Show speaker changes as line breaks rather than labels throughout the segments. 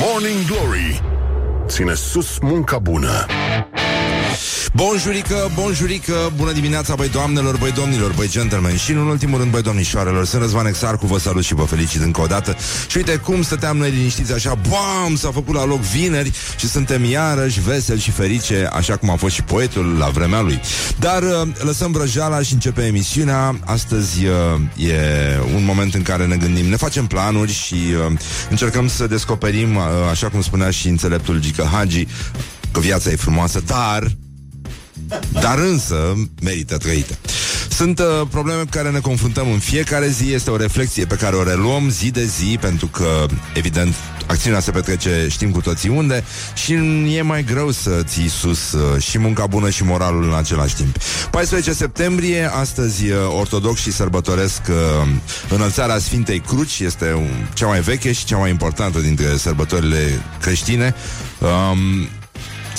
Morning Glory. Ține sus munca bună
Bonjurică, bonjurică, bună dimineața, băi doamnelor, băi domnilor, băi gentlemen și, în ultimul rând, băi domnișoarelor. Sunt Răzvan Exarcu, vă salut și vă felicit încă o dată. Și uite cum stăteam noi liniștiți așa, bam, s-a făcut la loc vineri și suntem iarăși veseli și ferice, așa cum a fost și poetul la vremea lui. Dar uh, lăsăm vrăjala și începe emisiunea. Astăzi uh, e un moment în care ne gândim, ne facem planuri și uh, încercăm să descoperim, așa cum spunea și înțeleptul Gică Hagi, că viața e frumoasă, dar dar însă merită trăită. Sunt uh, probleme cu care ne confruntăm în fiecare zi, este o reflexie pe care o reluăm zi de zi, pentru că, evident, acțiunea se petrece, știm cu toții unde, și e mai greu să ții sus uh, și munca bună și moralul în același timp. 14 septembrie, astăzi uh, ortodox și sărbătoresc uh, înălțarea Sfintei Cruci, este um, cea mai veche și cea mai importantă dintre sărbătorile creștine. Um,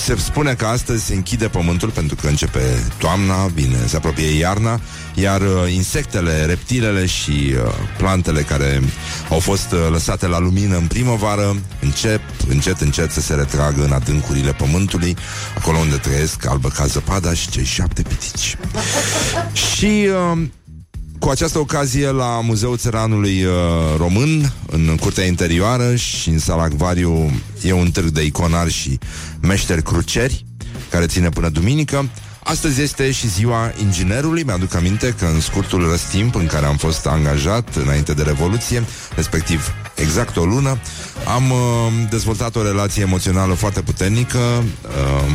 se spune că astăzi se închide pământul pentru că începe toamna, bine, se apropie iarna, iar uh, insectele, reptilele și uh, plantele care au fost uh, lăsate la lumină în primăvară încep încet, încet să se retragă în adâncurile pământului, acolo unde trăiesc albă ca zăpada și cei șapte pitici. și uh, cu această ocazie la Muzeul Țăranului uh, Român, în curtea interioară și în sala acvariu, e un târg de iconari și meșteri cruceri, care ține până duminică. Astăzi este și ziua inginerului. Mi-aduc aminte că în scurtul răstimp în care am fost angajat înainte de Revoluție, respectiv exact o lună, am uh, dezvoltat o relație emoțională foarte puternică uh,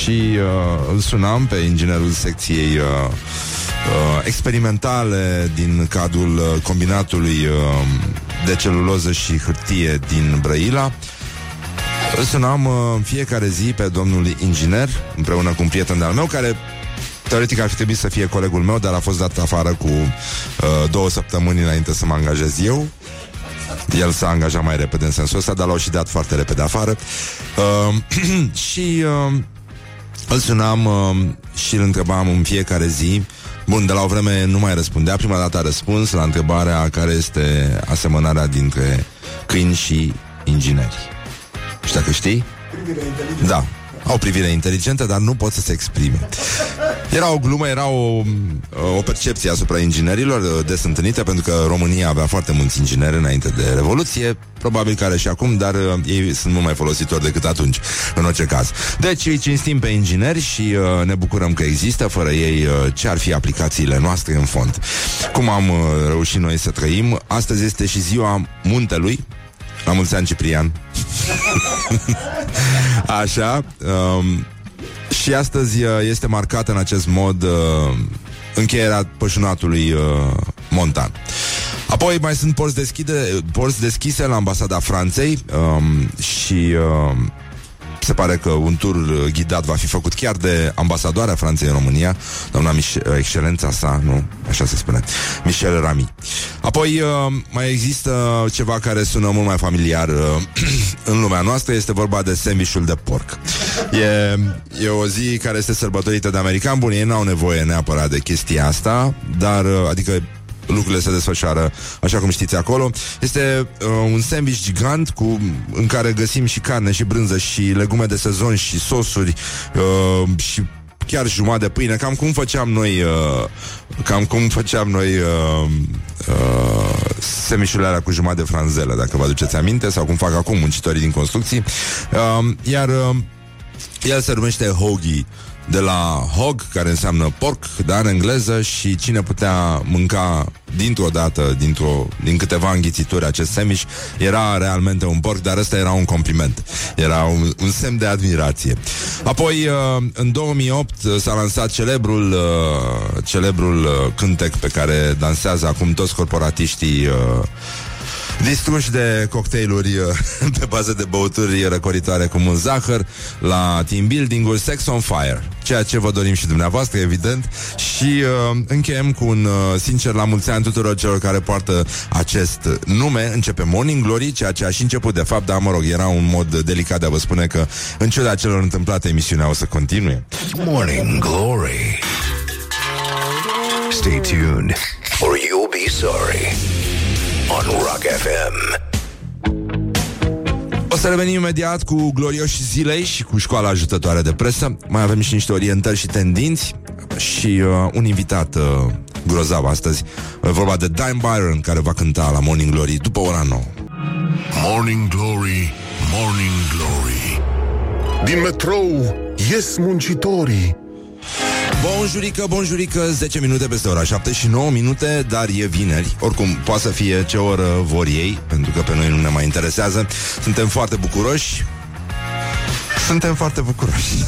și uh, îl sunam pe inginerul secției uh, uh, experimentale din cadrul uh, combinatului uh, de celuloză și hârtie din Brăila. Îl sunam uh, în fiecare zi pe domnul inginer, împreună cu un prieten de-al meu, care teoretic ar fi trebuit să fie colegul meu, dar a fost dat afară cu uh, două săptămâni înainte să mă angajez eu. El s-a angajat mai repede în sensul ăsta, dar l-au și dat foarte repede afară. Uh, și uh, îl sunam uh, și îl întrebam în fiecare zi Bun, de la o vreme nu mai răspundea. Prima dată a răspuns la întrebarea care este asemănarea dintre câini și ingineri. Și dacă știi? Da, au privire inteligentă, dar nu pot să se exprime. Era o glumă, era o, o percepție asupra inginerilor uh, des întâlnită, pentru că România avea foarte mulți ingineri înainte de Revoluție, probabil că are și acum, dar uh, ei sunt mult mai folositori decât atunci, în orice caz. Deci îi cinstim pe ingineri și uh, ne bucurăm că există, fără ei uh, ce ar fi aplicațiile noastre în fond. Cum am uh, reușit noi să trăim, astăzi este și ziua muntelui, la mulți ani, Ciprian. Așa. Um, și astăzi uh, este marcată în acest mod uh, încheierea pășunatului uh, montan. Apoi mai sunt porți, deschide, porți deschise la ambasada Franței um, și uh, se pare că un tur uh, ghidat va fi făcut chiar de ambasadoarea Franței în România, doamna Mich- uh, excelența sa, nu? Așa se spune, Michel Rami. Apoi uh, mai există ceva care sună mult mai familiar în lumea noastră, este vorba de sandvișul de porc. E, e o zi care este sărbătorită de americani, bun, ei n-au nevoie neapărat de chestia asta, dar, adică lucrurile se desfășoară așa cum știți acolo. Este uh, un sandwich gigant cu, în care găsim și carne și brânză și legume de sezon și sosuri uh, și chiar jumătate de pâine, cam cum făceam noi uh, cam cum făceam noi uh, uh, semișurile alea cu jumătate de franzelă, dacă vă aduceți aminte, sau cum fac acum muncitorii din construcții. Uh, iar uh, el se numește hoagie de la hog, care înseamnă porc, dar în engleză, și cine putea mânca dintr-o dată, dintr-o, din câteva înghițituri acest semiș, era realmente un porc, dar ăsta era un compliment. Era un, un semn de admirație. Apoi, uh, în 2008 uh, s-a lansat celebrul, uh, celebrul cântec pe care dansează acum toți corporatiștii Distruși de cocktailuri uh, pe bază de băuturi răcoritoare cu mult zahăr la team building-ul Sex on Fire. Ceea ce vă dorim și dumneavoastră, evident. Și uh, încheiem cu un uh, sincer la mulți ani tuturor celor care poartă acest nume. Începe Morning Glory, ceea ce a și început de fapt, dar mă rog, era un mod delicat de a vă spune că în ciuda celor întâmplate, emisiunea o să continue.
Morning Glory Stay tuned or you'll be sorry on Rock FM.
O să să revenim imediat cu glorioși zilei și cu școala ajutătoare de presă. Mai avem și niște orientări și tendinți și uh, un invitat uh, grozav astăzi. Uh, vorba de Dime Byron, care va cânta la Morning Glory după ora 9.
Morning Glory, Morning Glory Din metrou ies muncitorii
Bonjurică, bonjurică, 10 minute peste ora 7 și 9 minute, dar e vineri. Oricum, poate să fie ce oră vor ei, pentru că pe noi nu ne mai interesează. Suntem foarte bucuroși. Suntem foarte bucuroși.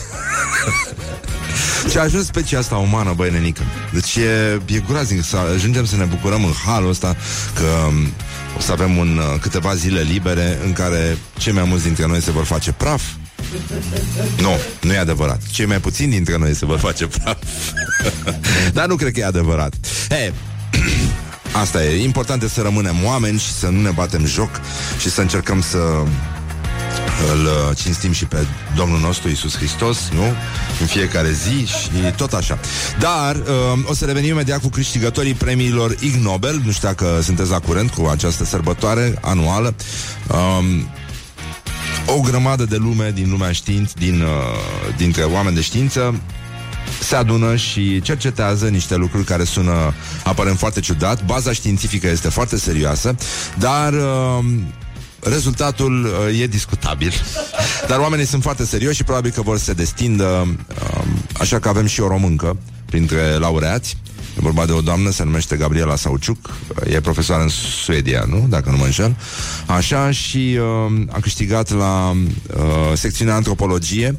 Ce a ajuns specia asta umană, băi, nenică. Deci e, e groaznic să ajungem să ne bucurăm în halul ăsta că um, o să avem un, uh, câteva zile libere în care cei mai mulți dintre noi se vor face praf. Nu, nu e adevărat. Cei mai puțini dintre noi se vor face praf. Dar nu cred că e adevărat. He, Asta e. Important e să rămânem oameni și să nu ne batem joc și să încercăm să îl uh, cinstim și pe Domnul nostru Isus Hristos, nu? În fiecare zi și tot așa. Dar uh, o să revenim imediat cu câștigătorii premiilor Ig Nobel. Nu știu dacă sunteți la curent cu această sărbătoare anuală. Um, o grămadă de lume din lumea științ, din, uh, dintre oameni de știință, se adună și cercetează niște lucruri care sună aparent foarte ciudat. Baza științifică este foarte serioasă, dar uh, rezultatul uh, e discutabil. Dar oamenii sunt foarte serioși și probabil că vor să se destindă, uh, așa că avem și o româncă printre laureați. E vorba de o doamnă, se numește Gabriela Sauciuc, e profesoară în Suedia, nu? Dacă nu mă înșel. Așa, și uh, a câștigat la uh, secțiunea antropologie.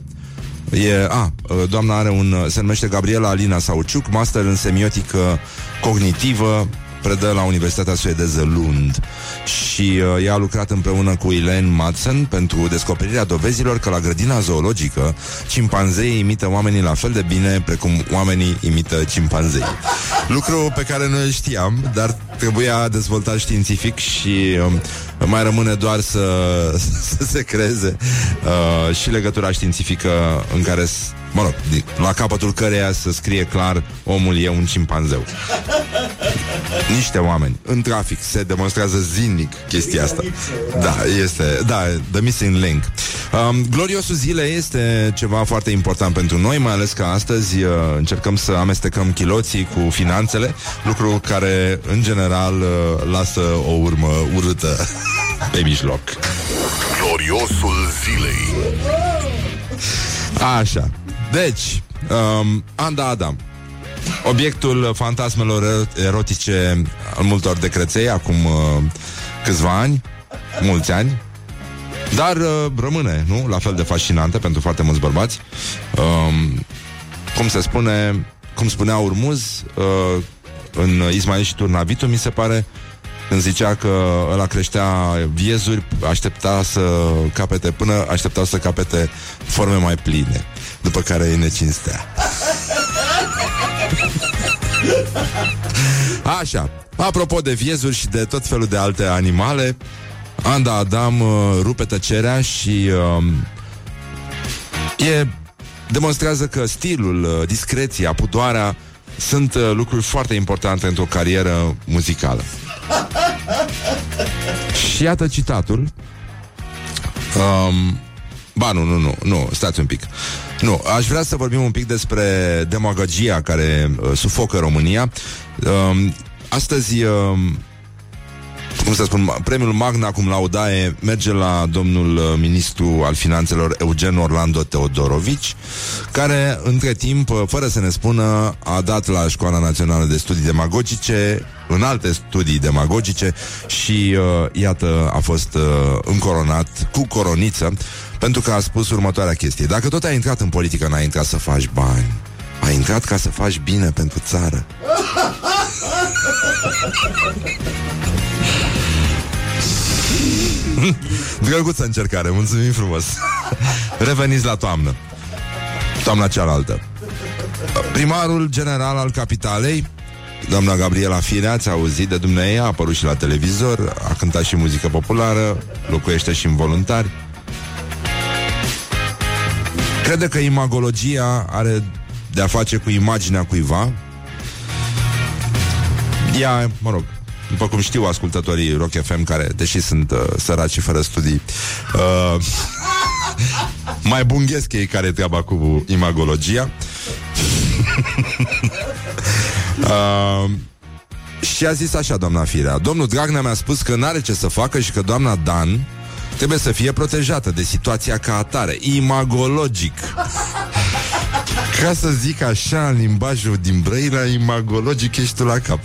E, a, uh, doamna are un, se numește Gabriela Alina Sauciuc, master în semiotică cognitivă, predă la Universitatea Suedeză Lund și uh, ea a lucrat împreună cu Elaine Madsen pentru descoperirea dovezilor că la grădina zoologică cimpanzeii imită oamenii la fel de bine precum oamenii imită cimpanzei. Lucru pe care noi știam, dar trebuia dezvoltat științific și uh, mai rămâne doar să, să se creeze uh, și legătura științifică în care mă rog, la capătul căreia să scrie clar omul e un cimpanzeu. Niște oameni în trafic se demonstrează zilnic chestia asta. Da, este, da, the missing link. Um, gloriosul zilei este ceva foarte important pentru noi, mai ales că astăzi uh, încercăm să amestecăm chiloții cu finanțele, lucru care în general uh, lasă o urmă urâtă pe mijloc.
Gloriosul zilei
Așa. Deci, um, Anda Adam Obiectul fantasmelor erotice al multor decreței acum uh, câțiva ani, mulți ani, dar uh, rămâne, nu? La fel de fascinantă pentru foarte mulți bărbați. Um, cum se spune, cum spunea Urmuz uh, în Ismail și Turnavitu, mi se pare, când zicea că ăla creștea viezuri, aștepta să capete, până aștepta să capete forme mai pline, după care îi necinstea. Așa, apropo de viezuri și de tot felul de alte animale, Anda Adam uh, rupe tăcerea și uh, e, demonstrează că stilul, uh, discreția, pudoarea sunt uh, lucruri foarte importante într-o carieră muzicală. și iată citatul. Um, ba nu, nu, nu, nu, stați un pic. Nu, aș vrea să vorbim un pic despre demagogia care uh, sufocă România. Uh, astăzi, uh, cum să spun, premiul Magna cum laudae merge la domnul uh, ministru al finanțelor Eugen Orlando Teodorovici, care între timp, uh, fără să ne spună, a dat la Școala Națională de Studii Demagogice în alte studii demagogice și uh, iată a fost uh, încoronat cu coroniță pentru că a spus următoarea chestie. Dacă tot ai intrat în politică, n-ai intrat să faci bani. Ai intrat ca să faci bine pentru țară. Drăguță încercare, mulțumim frumos. Reveniți la toamnă. Toamna cealaltă. Primarul general al capitalei, doamna Gabriela Firea, ați auzit de dumneavoastră, a apărut și la televizor, a cântat și muzică populară, locuiește și în voluntari. Crede că imagologia are de a face cu imaginea cuiva. Ea, mă rog, după cum știu ascultătorii Rock FM, care, deși sunt uh, săraci și fără studii, uh, mai bunghesc ei care treaba cu imagologia. uh, și a zis așa, doamna Firea Domnul Dragnea mi-a spus că n-are ce să facă Și că doamna Dan trebuie să fie protejată De situația ca atare Imagologic. Ca să zic așa în limbajul din Brăila Imagologic ești tu la cap.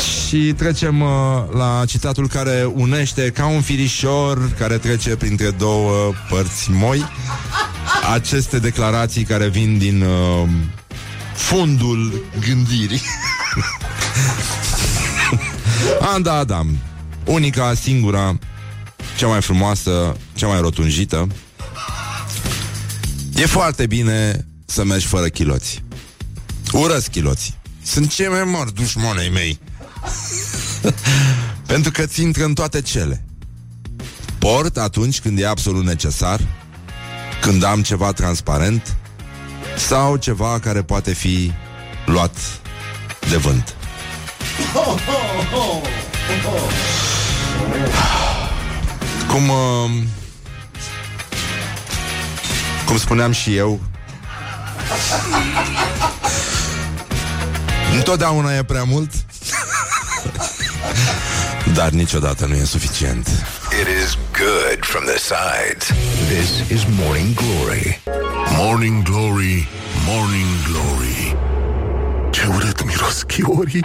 Și trecem uh, la citatul care unește Ca un firișor care trece printre două părți moi. Aceste declarații care vin din uh, fundul gândirii. Anda Adam Unica, singura Cea mai frumoasă, cea mai rotunjită. E foarte bine să mergi fără chiloți. Urăsc chiloți Sunt cei mai mari dușmanei mei. Pentru că ți intră în toate cele. Port atunci când e absolut necesar Când am ceva transparent Sau ceva care poate fi luat de vânt cum uh, Cum spuneam și eu Întotdeauna e prea mult Dar niciodată nu e suficient
It is good from the sides. This is Morning Glory.
Morning Glory, Morning Glory Ce urât miros chiorii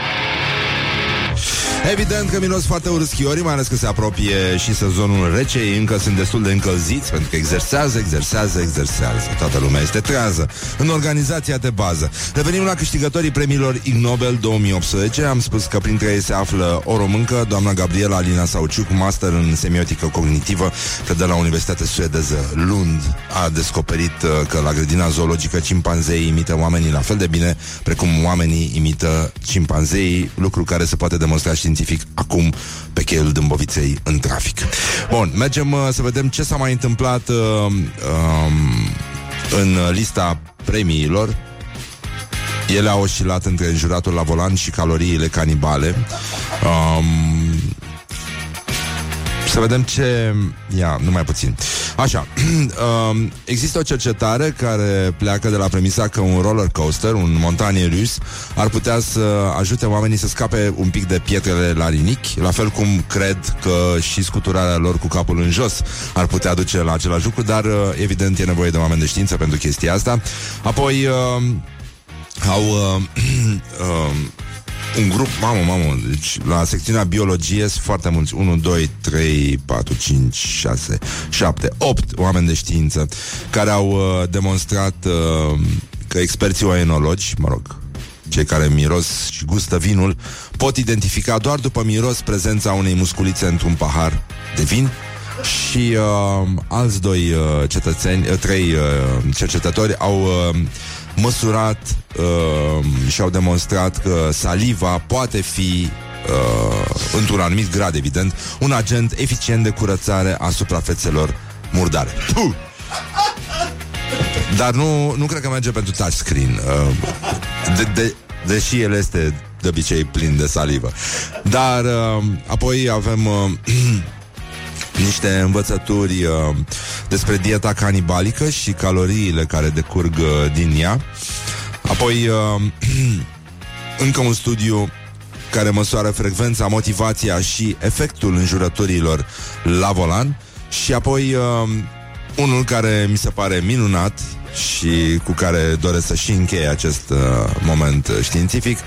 Evident că miros foarte urât schiorii, mai ales că se apropie și sezonul rece, ei încă sunt destul de încălziți, pentru că exersează, exersează, exersează. Toată lumea este trează în organizația de bază. Revenim la câștigătorii premiilor Ig Nobel 2018. Am spus că printre ei se află o româncă, doamna Gabriela Alina Sauciuc, master în semiotică cognitivă, că de la Universitatea Suedeză Lund a descoperit uh, că la grădina zoologică cimpanzeii imită oamenii la fel de bine precum oamenii imită cimpanzeii, lucru care se poate demonstra științific acum pe cheiul Dâmboviței în trafic. Bun, mergem uh, să vedem ce s-a mai întâmplat uh, um, în lista premiilor. Ele au oscilat între juratul la volan și caloriile canibale. Um, să vedem ce... Ia, numai puțin. Așa, um, există o cercetare care pleacă de la premisa că un roller coaster, un montanie rus, ar putea să ajute oamenii să scape un pic de pietrele la rinichi, la fel cum cred că și scuturarea lor cu capul în jos ar putea duce la același lucru, dar uh, evident e nevoie de oameni de știință pentru chestia asta. Apoi uh, au uh, uh, un grup, mamă, mamă, deci la secțiunea biologie sunt foarte mulți, 1, 2, 3, 4, 5, 6, 7, 8 oameni de știință care au uh, demonstrat uh, că experții oenologi, mă rog, cei care miros și gustă vinul, pot identifica doar după miros prezența unei musculițe într-un pahar de vin și uh, alți doi uh, cetățeni, uh, trei uh, cercetători au uh, măsurat uh, și au demonstrat că saliva poate fi uh, într-un anumit grad, evident, un agent eficient de curățare a suprafețelor murdare. Puh! Dar nu, nu cred că merge pentru touchscreen. Uh, de, de, deși el este de obicei plin de salivă. Dar uh, apoi avem uh, niște învățături uh, despre dieta canibalică și caloriile care decurg uh, din ea. Apoi uh, încă un studiu care măsoară frecvența, motivația și efectul înjurăturilor la volan și apoi uh, unul care mi se pare minunat și cu care doresc să și încheie acest uh, moment uh, științific,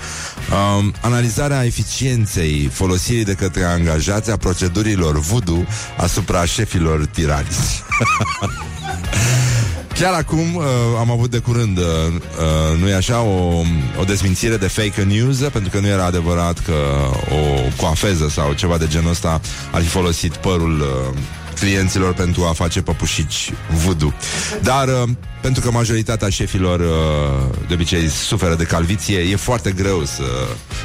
uh, analizarea eficienței folosirii de către angajați a procedurilor voodoo asupra șefilor tiranici. Chiar acum uh, am avut de curând, uh, uh, nu e așa, o, o desmințire de fake news, pentru că nu era adevărat că o coafeză sau ceva de genul ăsta ar fi folosit părul uh, clienților pentru a face păpușici voodoo. Dar uh, pentru că majoritatea șefilor uh, de obicei suferă de calviție, e foarte greu să,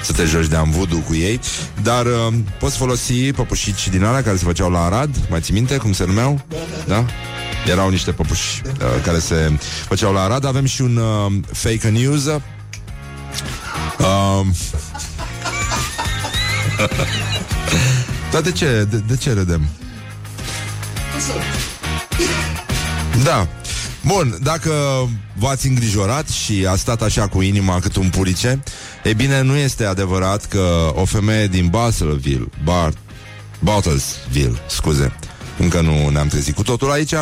să te joci de voodoo cu ei, dar uh, poți folosi păpușici din alea care se făceau la Arad, mai ții minte cum se numeau? Da? Erau niște păpuși uh, care se făceau la Arad. Avem și un uh, fake news. Uh, Dar de ce? De, de ce râdem? Da. Bun, dacă v-ați îngrijorat și a stat așa cu inima cât un purice, e bine, nu este adevărat că o femeie din Baselville, Bar, Bartlesville, scuze, încă nu ne-am trezit cu totul aici,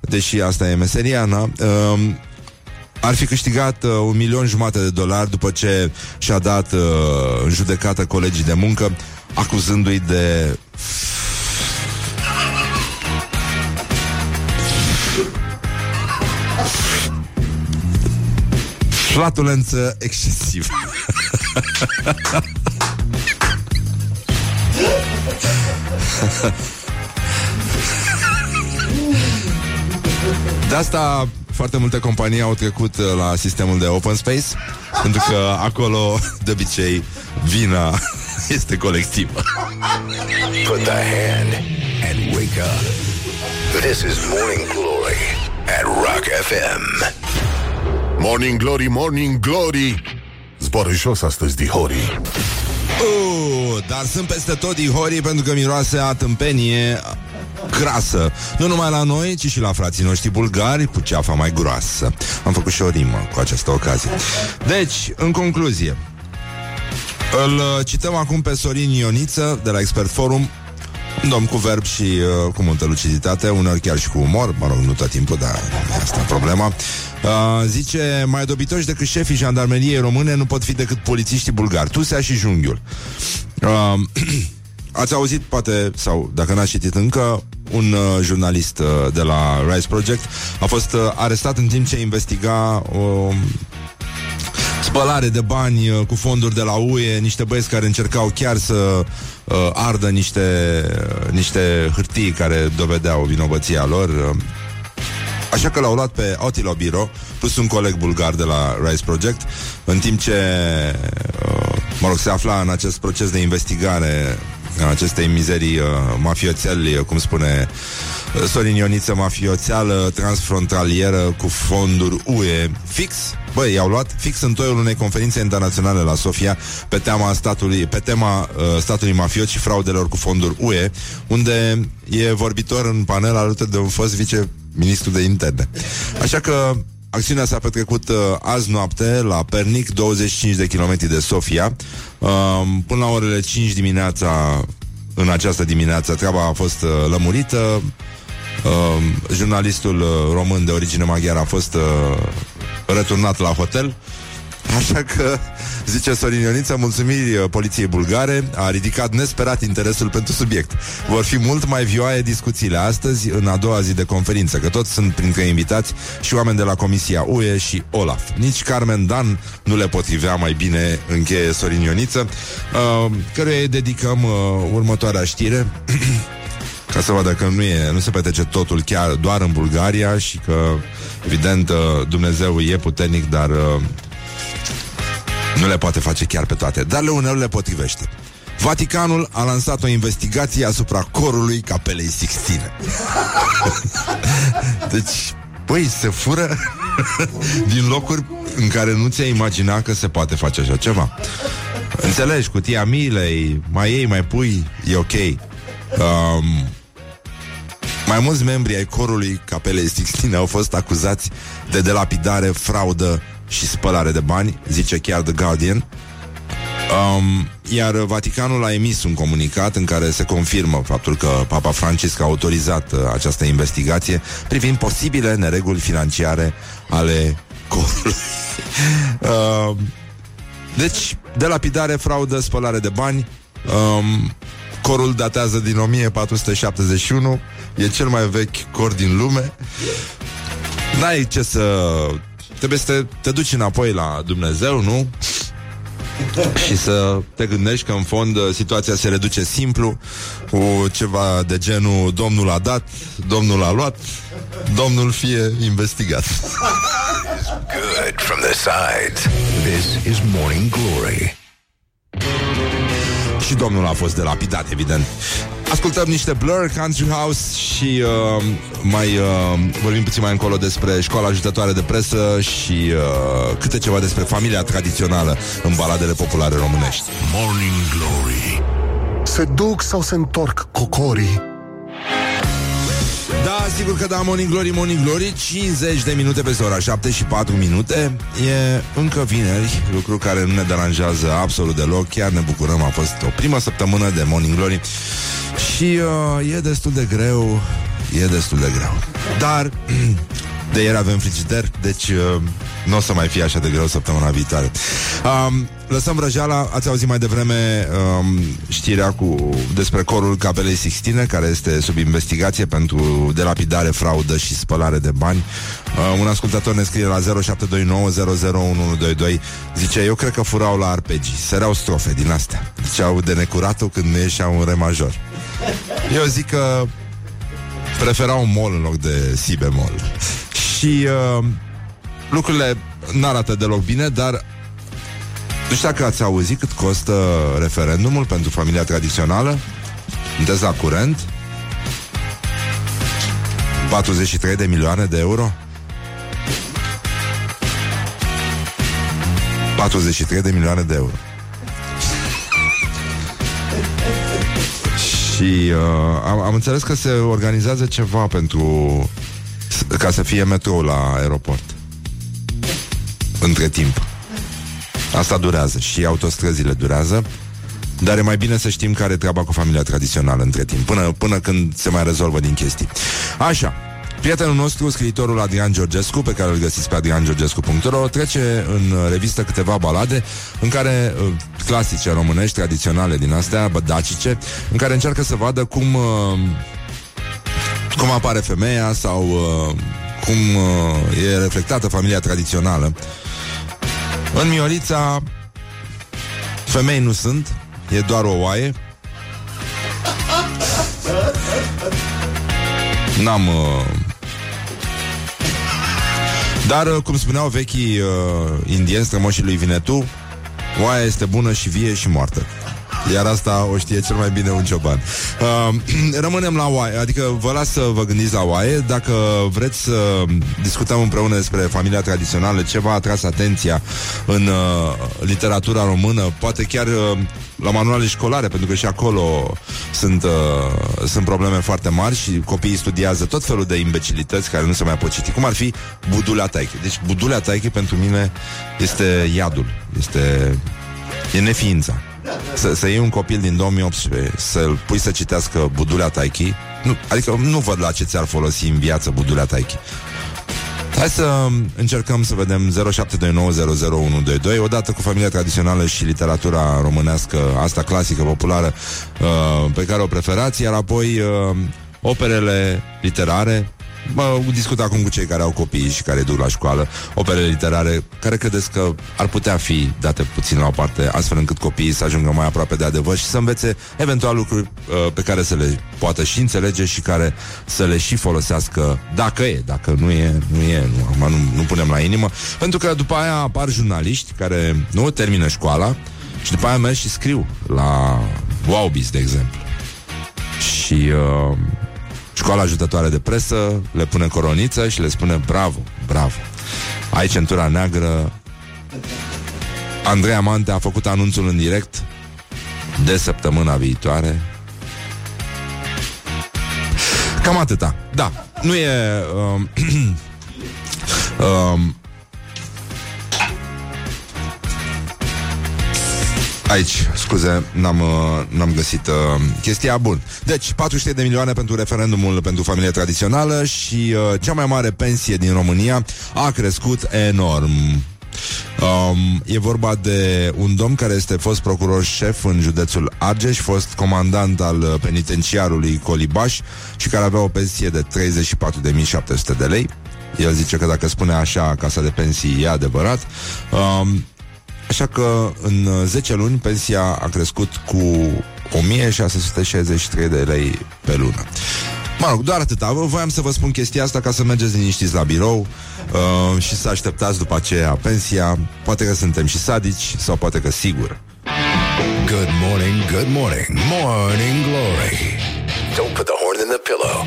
deși asta e meseria, na, um, ar fi câștigat uh, un milion jumate de dolari după ce și-a dat uh, în judecată colegii de muncă, acuzându-i de flatulență excesivă. De asta foarte multe companii au trecut uh, la sistemul de open space, pentru că acolo, de obicei, vina este colectivă.
Put the hand and wake up. This is Morning Glory at Rock FM.
Morning Glory, Morning Glory Zboară jos astăzi, dihorii
Uh, dar sunt peste tot dihorii pentru că miroase a tâmpenie grasă. Nu numai la noi, ci și la frații noștri bulgari cu ceafa mai groasă. Am făcut și o rimă cu această ocazie. Deci, în concluzie, îl uh, cităm acum pe Sorin Ioniță de la Expert Forum un domn cu verb și uh, cu multă luciditate, uneori chiar și cu umor, mă rog, nu tot timpul, dar asta e problema. Uh, zice, mai dobitoși decât șefii jandarmeriei române nu pot fi decât polițiștii bulgari, Tusea și Junghiul. Uh, ați auzit, poate, sau dacă n-ați citit încă, un uh, jurnalist uh, de la Rise Project a fost uh, arestat în timp ce investiga o uh, spălare de bani uh, cu fonduri de la UE, niște băieți care încercau chiar să uh, ardă niște, uh, niște hârtii care dovedeau vinovăția lor. Uh, Așa că l-au luat pe Otilo Biro Plus un coleg bulgar de la Rise Project În timp ce uh, Mă rog, se afla în acest proces de investigare În acestei mizerii uh, Mafioțeli, cum spune uh, Sorin Ioniță, mafioțeală Transfrontalieră cu fonduri UE Fix Băi, i-au luat fix în toiul unei conferințe internaționale la Sofia pe tema statului, pe tema uh, statului mafiot și fraudelor cu fonduri UE, unde e vorbitor în panel alături de un fost vice-ministru de interne. Așa că Acțiunea s-a petrecut uh, azi noapte la Pernic, 25 de kilometri de Sofia. Uh, până la orele 5 dimineața, în această dimineață, treaba a fost uh, lămurită. Uh, jurnalistul uh, român de origine maghiară a fost uh, returnat la hotel. Așa că, zice Sorin Ioniță, mulțumiri uh, poliției bulgare, a ridicat nesperat interesul pentru subiect. Vor fi mult mai vioaie discuțiile astăzi, în a doua zi de conferință, că toți sunt printre invitați și oameni de la Comisia UE și OLAF. Nici Carmen Dan nu le potrivea mai bine, încheie Sorin Ioniță, uh, căruia îi dedicăm uh, următoarea știre. ca să vadă că nu, e, nu se petrece totul chiar doar în Bulgaria și că, evident, uh, Dumnezeu e puternic, dar uh, nu le poate face chiar pe toate. Dar le uneori le potrivește. Vaticanul a lansat o investigație asupra corului Capelei Sixtine. deci, băi, se fură din locuri în care nu ți-ai imagina că se poate face așa ceva. Înțelegi, cutia milei, mai ei, mai pui, e ok. Um, mai mulți membri ai corului Capelei Sixtine au fost acuzați de delapidare, fraudă și spălare de bani, zice chiar The Guardian. Um, iar Vaticanul a emis un comunicat în care se confirmă faptul că Papa Francisc a autorizat uh, această investigație privind posibile nereguli financiare ale corului. uh, deci, delapidare, fraudă, spălare de bani. Um, corul datează din 1471, e cel mai vechi cor din lume. N-ai ce să Trebuie să te, te duci înapoi la Dumnezeu, nu? și să te gândești că în fond situația se reduce simplu cu ceva de genul Domnul a dat, Domnul a luat, Domnul fie investigat.
Good from the sides. This is Morning Glory.
Și domnul a fost delapidat, evident. Ascultăm niște Blur, Country House și uh, mai uh, vorbim puțin mai încolo despre școala ajutătoare de presă și uh, câte ceva despre familia tradițională în baladele populare românești.
Morning Glory Se duc sau se întorc cocorii?
Da, sigur că da, Morning Glory, Morning Glory 50 de minute peste ora 7 și 4 minute. E încă vineri, lucru care nu ne deranjează absolut deloc. Chiar ne bucurăm, a fost o primă săptămână de Morning Glory. Și uh, e destul de greu E destul de greu. Dar de ieri avem frigider Deci uh, nu o să mai fie așa de greu săptămâna viitoare um, Lăsăm vrăjeala, ați auzit mai devreme um, știrea cu despre corul Capelei Sixtine, care este sub investigație pentru delapidare, fraudă și spălare de bani. Uh, un ascultător ne scrie la 0729001122 Zice, eu cred că furau la arpegii, săreau strofe din astea. Ziceau de necuratul când nu ieșeau un re major. Eu zic că preferau un mol în loc de si bemol. Și uh, lucrurile n-arată deloc bine, dar nu știu dacă ați auzit cât costă referendumul pentru familia tradițională. Sunteți la curent? 43 de milioane de euro? 43 de milioane de euro. Și uh, am, am înțeles că se organizează ceva pentru ca să fie metrou la aeroport. Între timp. Asta durează și autostrăzile durează dar e mai bine să știm care e treaba cu familia tradițională între timp, până, până când se mai rezolvă din chestii. Așa, Prietenul nostru, scriitorul Adrian Georgescu, pe care îl găsiți pe adriangeorgescu.ro, trece în revistă câteva balade în care, uh, clasice românești, tradiționale din astea, bădacice, în care încearcă să vadă cum, uh, cum apare femeia sau uh, cum e reflectată familia tradițională. În Miorița Femei nu sunt E doar o oaie. N-am uh... Dar, uh, cum spuneau vechii uh, indieni strămoșii lui Vinetu Oaia este bună și vie și moartă iar asta o știe cel mai bine un cioban. Uh, rămânem la oaie, adică vă las să vă gândiți la oaie. Dacă vreți să discutăm împreună despre familia tradițională, ce v-a atras atenția în uh, literatura română, poate chiar uh, la manuale școlare, pentru că și acolo sunt, uh, sunt probleme foarte mari și copiii studiază tot felul de imbecilități care nu se mai pot citi, cum ar fi Budulea Taiche. Deci Budulea Taiche pentru mine este iadul, este e neființa. Să, să iei un copil din 2018 Să-l pui să citească Budulea Taichi nu, Adică nu văd la ce ți-ar folosi în viață Budulea Taichi Hai să încercăm să vedem 0729001122 Odată cu familia tradițională și literatura românească Asta clasică, populară uh, Pe care o preferați Iar apoi uh, operele literare Mă discut acum cu cei care au copii și care duc la școală opere literare care credeți că ar putea fi date puțin la o parte, astfel încât copiii să ajungă mai aproape de adevăr și să învețe eventual lucruri uh, pe care să le poată și înțelege și care să le și folosească dacă e, dacă nu e, nu e, nu, nu, nu punem la inimă, pentru că după aia apar jurnaliști care nu termină școala și după aia merg și scriu la Wowbiz, de exemplu. Și uh, Școala ajutătoare de presă le pune coroniță și le spune bravo, bravo. Ai centura neagră. Andreea Mante a făcut anunțul în direct de săptămâna viitoare. Cam atâta. Da, nu e... Um, um, Aici, scuze, n-am, uh, n-am găsit uh, chestia bun. Deci, 400 de milioane pentru referendumul pentru familie tradițională și uh, cea mai mare pensie din România a crescut enorm. Um, e vorba de un domn care este fost procuror șef în județul Argeș, fost comandant al uh, penitenciarului Colibaș și care avea o pensie de 34.700 de lei. El zice că dacă spune așa casa de pensii e adevărat. Um, Așa că în 10 uh, luni pensia a crescut cu 1663 de lei pe lună. Mă rog, doar atâta. Voiam să vă spun chestia asta ca să mergeți liniștiți la birou uh, și să așteptați după aceea pensia. Poate că suntem și sadici sau poate că sigur.
Good morning, good morning, morning glory. Don't put the horn in the pillow.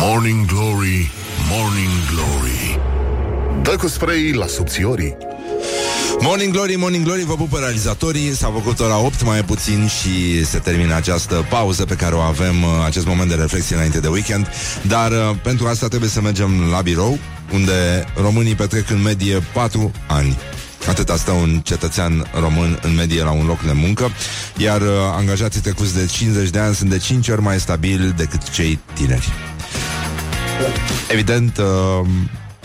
Morning glory, morning glory. Dă cu spray la subțiorii.
Morning Glory, Morning Glory, vă pupă realizatorii S-a făcut ora 8 mai puțin Și se termină această pauză pe care o avem uh, Acest moment de reflexie înainte de weekend Dar uh, pentru asta trebuie să mergem la birou Unde românii petrec în medie 4 ani Atâta stă un cetățean român în medie la un loc de muncă, iar uh, angajații trecuți de 50 de ani sunt de 5 ori mai stabili decât cei tineri. Evident, uh,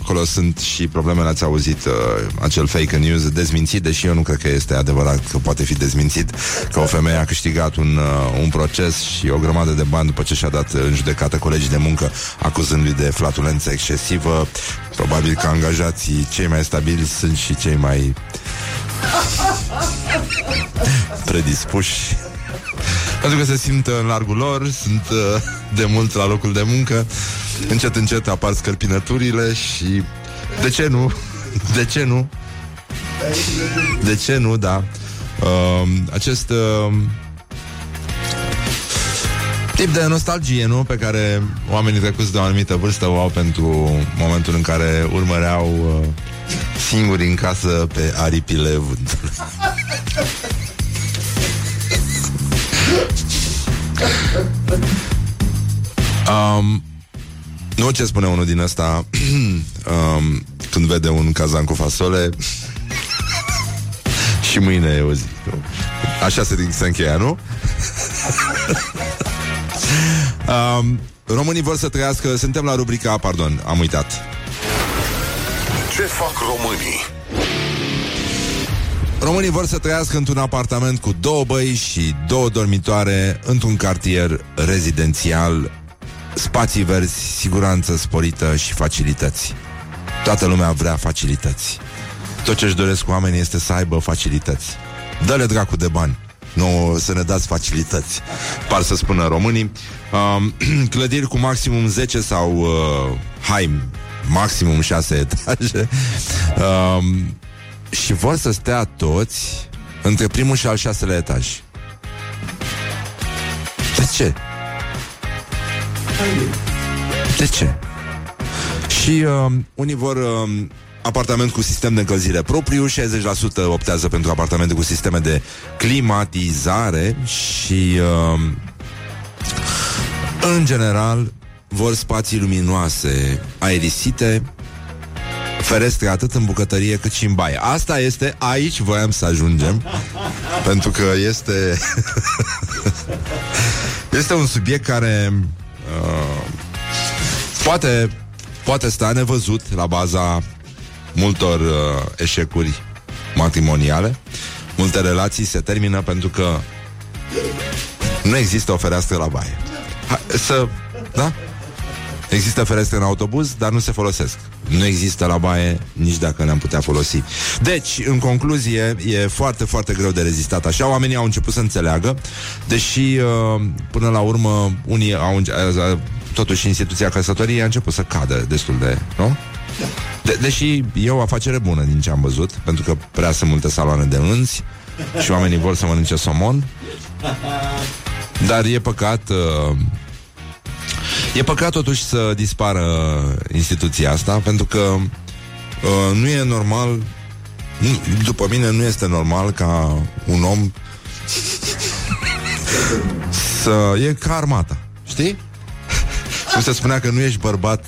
Acolo sunt și problemele, ați auzit uh, acel fake news dezmințit, deși eu nu cred că este adevărat că poate fi dezmințit, că o femeie a câștigat un, uh, un proces și o grămadă de bani după ce și-a dat în judecată colegii de muncă, acuzându-i de flatulență excesivă. Probabil că angajații cei mai stabili sunt și cei mai predispuși pentru că se simt în largul lor, sunt uh, de mult la locul de muncă, încet, încet apar scărpinăturile și de ce nu? De ce nu? De ce nu, da? Uh, acest uh, tip de nostalgie, nu? Pe care oamenii trecuți de o anumită vârstă o au pentru momentul în care urmăreau uh, singuri în casă pe aripile vântului. Um, nu ce spune unul din ăsta um, Când vede un cazan cu fasole Și mâine e o zi Așa se, se încheia, nu? um, românii vor să trăiască Suntem la rubrica, pardon, am uitat
Ce fac românii?
Românii vor să trăiască într-un apartament cu două băi și două dormitoare într-un cartier rezidențial, spații verzi, siguranță sporită și facilități. Toată lumea vrea facilități. Tot ce își doresc oamenii este să aibă facilități. Dă-le dracu de bani. Nu să ne dați facilități. Par să spună românii. Um, clădiri cu maximum 10 sau uh, hai, maximum 6 etaje. Um, și vor să stea toți între primul și al șaselea etaj. De ce? De ce? Și uh, unii vor uh, apartament cu sistem de încălzire propriu, 60% optează pentru apartamente cu sisteme de climatizare și uh, în general vor spații luminoase, aerisite, ferestre atât în bucătărie cât și în baie. Asta este, aici voiam să ajungem, pentru că este este un subiect care uh, poate, poate sta nevăzut la baza multor uh, eșecuri matrimoniale. Multe relații se termină pentru că nu există o fereastră la baie. Ha, să, da? Există ferestre în autobuz, dar nu se folosesc. Nu există la baie nici dacă ne-am putea folosi. Deci, în concluzie, e foarte, foarte greu de rezistat așa. Oamenii au început să înțeleagă, deși uh, până la urmă unii au uh, totuși instituția căsătoriei a început să cadă destul de, nu? De- deși e o afacere bună din ce am văzut, pentru că prea sunt multe saloane de înți și oamenii vor să mănânce somon. Dar e păcat uh, E păcat totuși să dispară instituția asta, pentru că uh, nu e normal, nu, după mine nu este normal ca un om să e ca armata, știi? Cum se spunea că nu ești bărbat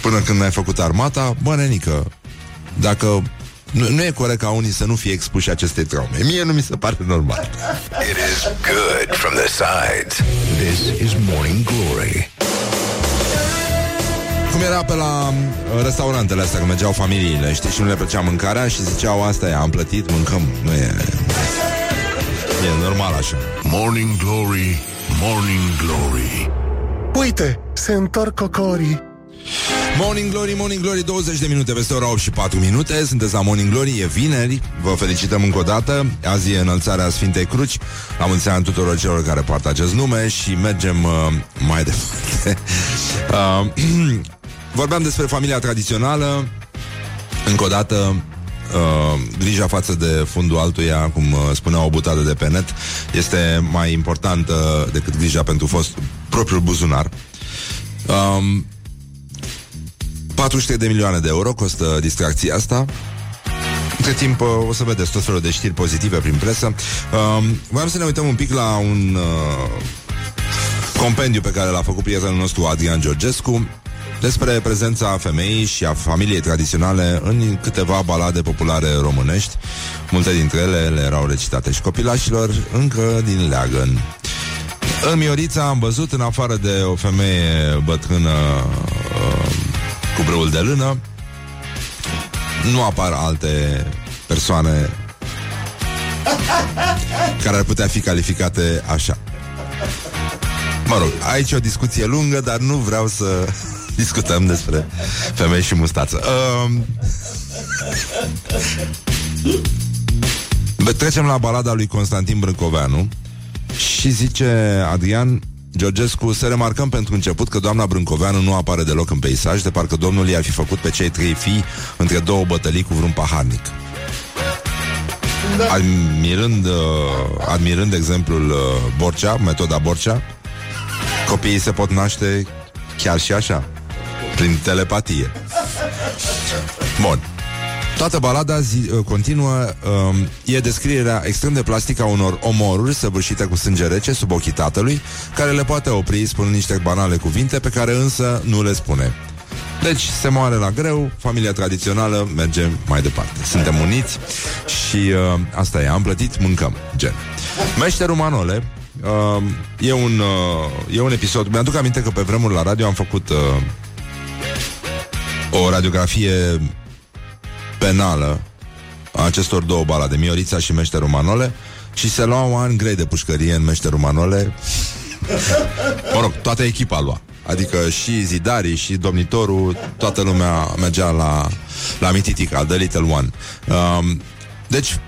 până când ai făcut armata, bă, nenică, dacă nu, nu e corect ca unii să nu fie expuși acestei traume. Mie nu mi se pare normal.
It is good from the sides. This is Morning Glory.
Cum era pe la uh, restaurantele astea, când mergeau familiile, știi, și nu le plăcea mâncarea și ziceau, asta e, am plătit, mâncăm. Nu e... E normal așa.
Morning Glory, Morning Glory
Uite, se întorc cocorii.
Morning Glory, Morning Glory, 20 de minute peste ora 8 și 4 minute Sunteți la Morning Glory, e vineri Vă felicităm încă o dată Azi e înălțarea Sfintei Cruci La mulți ani tuturor celor care poartă acest nume Și mergem uh, mai departe uh, Vorbeam despre familia tradițională. Încă o dată uh, Grija față de fundul altuia Cum uh, spunea o butadă de pe net Este mai importantă decât grija pentru fost propriul buzunar. Um, 43 de milioane de euro costă distracția asta. Între timp uh, o să vedeți tot felul de știri pozitive prin presă. Uh, Vreau să ne uităm un pic la un uh, compendiu pe care l-a făcut prietenul nostru Adrian Georgescu despre prezența femeii și a familiei tradiționale în câteva balade populare românești. Multe dintre ele le erau recitate și copilașilor încă din leagăn. În Miorița am văzut, în afară de o femeie bătrână uh, cu brâul de lână, nu apar alte persoane care ar putea fi calificate așa. Mă rog, aici e o discuție lungă, dar nu vreau să discutăm despre femei și mustață. Uh, trecem la balada lui Constantin Brâncoveanu și zice Adrian Georgescu, să remarcăm pentru început că doamna Brâncoveanu nu apare deloc în peisaj, de parcă domnul i-ar fi făcut pe cei trei fii între două bătălii cu vreun paharnic. Da. Admirând, uh, admirând exemplul uh, Borcea, metoda Borcea, copiii se pot naște chiar și așa, prin telepatie. Bun. Toată balada zi, uh, continuă um, e descrierea extrem de plastică a unor omoruri săvârșite cu sânge rece sub ochii tatălui, care le poate opri spunând niște banale cuvinte pe care însă nu le spune. Deci se moare la greu, familia tradițională merge mai departe. Suntem uniți și uh, asta e, am plătit, mâncăm, gen. Meșterul Manole uh, e, un, uh, e un episod, mi-aduc aminte că pe vremuri la radio am făcut uh, o radiografie penală a acestor două balade, Miorița și Meșterul Manole, și se luau ani grei de pușcărie în Meșterul Manole. mă rog, toată echipa lua. Adică și zidarii și domnitorul, toată lumea mergea la, la Mititica, The Little One. Um, deci,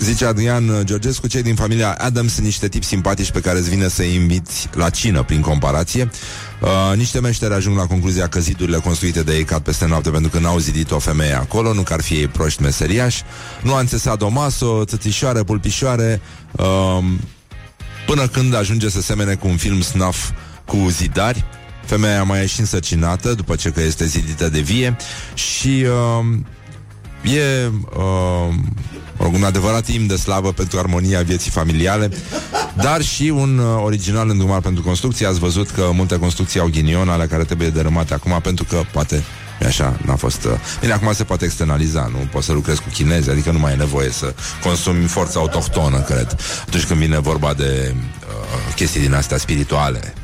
Zice Adrian Georgescu, cei din familia Adams sunt niște tipi simpatici pe care îți vine să-i inviți la cină prin comparație. Uh, niște meșteri ajung la concluzia că zidurile construite de ei cad peste noapte pentru că n-au zidit o femeie acolo, nu că ar fi ei proști meseriași. Nuanțe sadomaso, țățișoare, pulpișoare, uh, până când ajunge să semene cu un film snuff cu zidari. Femeia mai e și însărcinată după ce că este zidită de vie și uh, e uh, un adevărat timp de slavă pentru armonia vieții familiale, dar și un uh, original îndrumar pentru construcții. Ați văzut că multe construcții au ghinion, ale care trebuie dărâmate acum, pentru că poate E așa, n-a fost... Uh... Bine, acum se poate externaliza, nu poți să lucrezi cu chinezi, adică nu mai e nevoie să consumi forța autohtonă, cred, atunci când vine vorba de uh, chestii din astea spirituale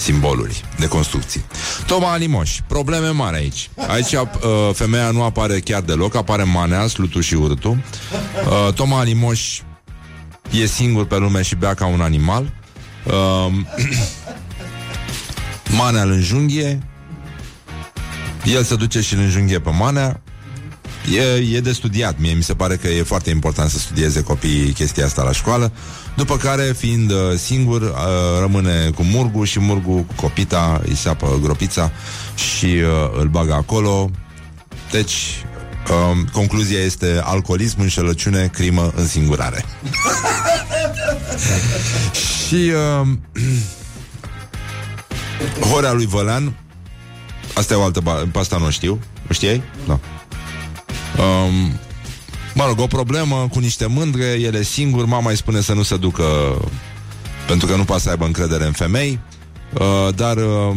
simboluri de construcții. Toma Alimoș, probleme mari aici. Aici uh, femeia nu apare chiar deloc, apare manea, slutul și urtul. Uh, Toma Alimoș e singur pe lume și bea ca un animal. Uh, manea îl înjunghie, el se duce și îl înjunghie pe manea, E, e de studiat. Mie mi se pare că e foarte important să studieze copiii chestia asta la școală. După care, fiind uh, singur, uh, rămâne cu murgu și murgu cu copita, îi seapă gropița și uh, îl bagă acolo. Deci, uh, concluzia este alcoolism, înșelăciune, crimă, însingurare. și uh, Horea lui Vălean Asta e o altă ba- Asta nu știu O știai? Da um, Mă rog, o problemă cu niște mândre Ele singur, mama îi spune să nu se ducă Pentru că nu poate să aibă încredere în femei uh, Dar uh,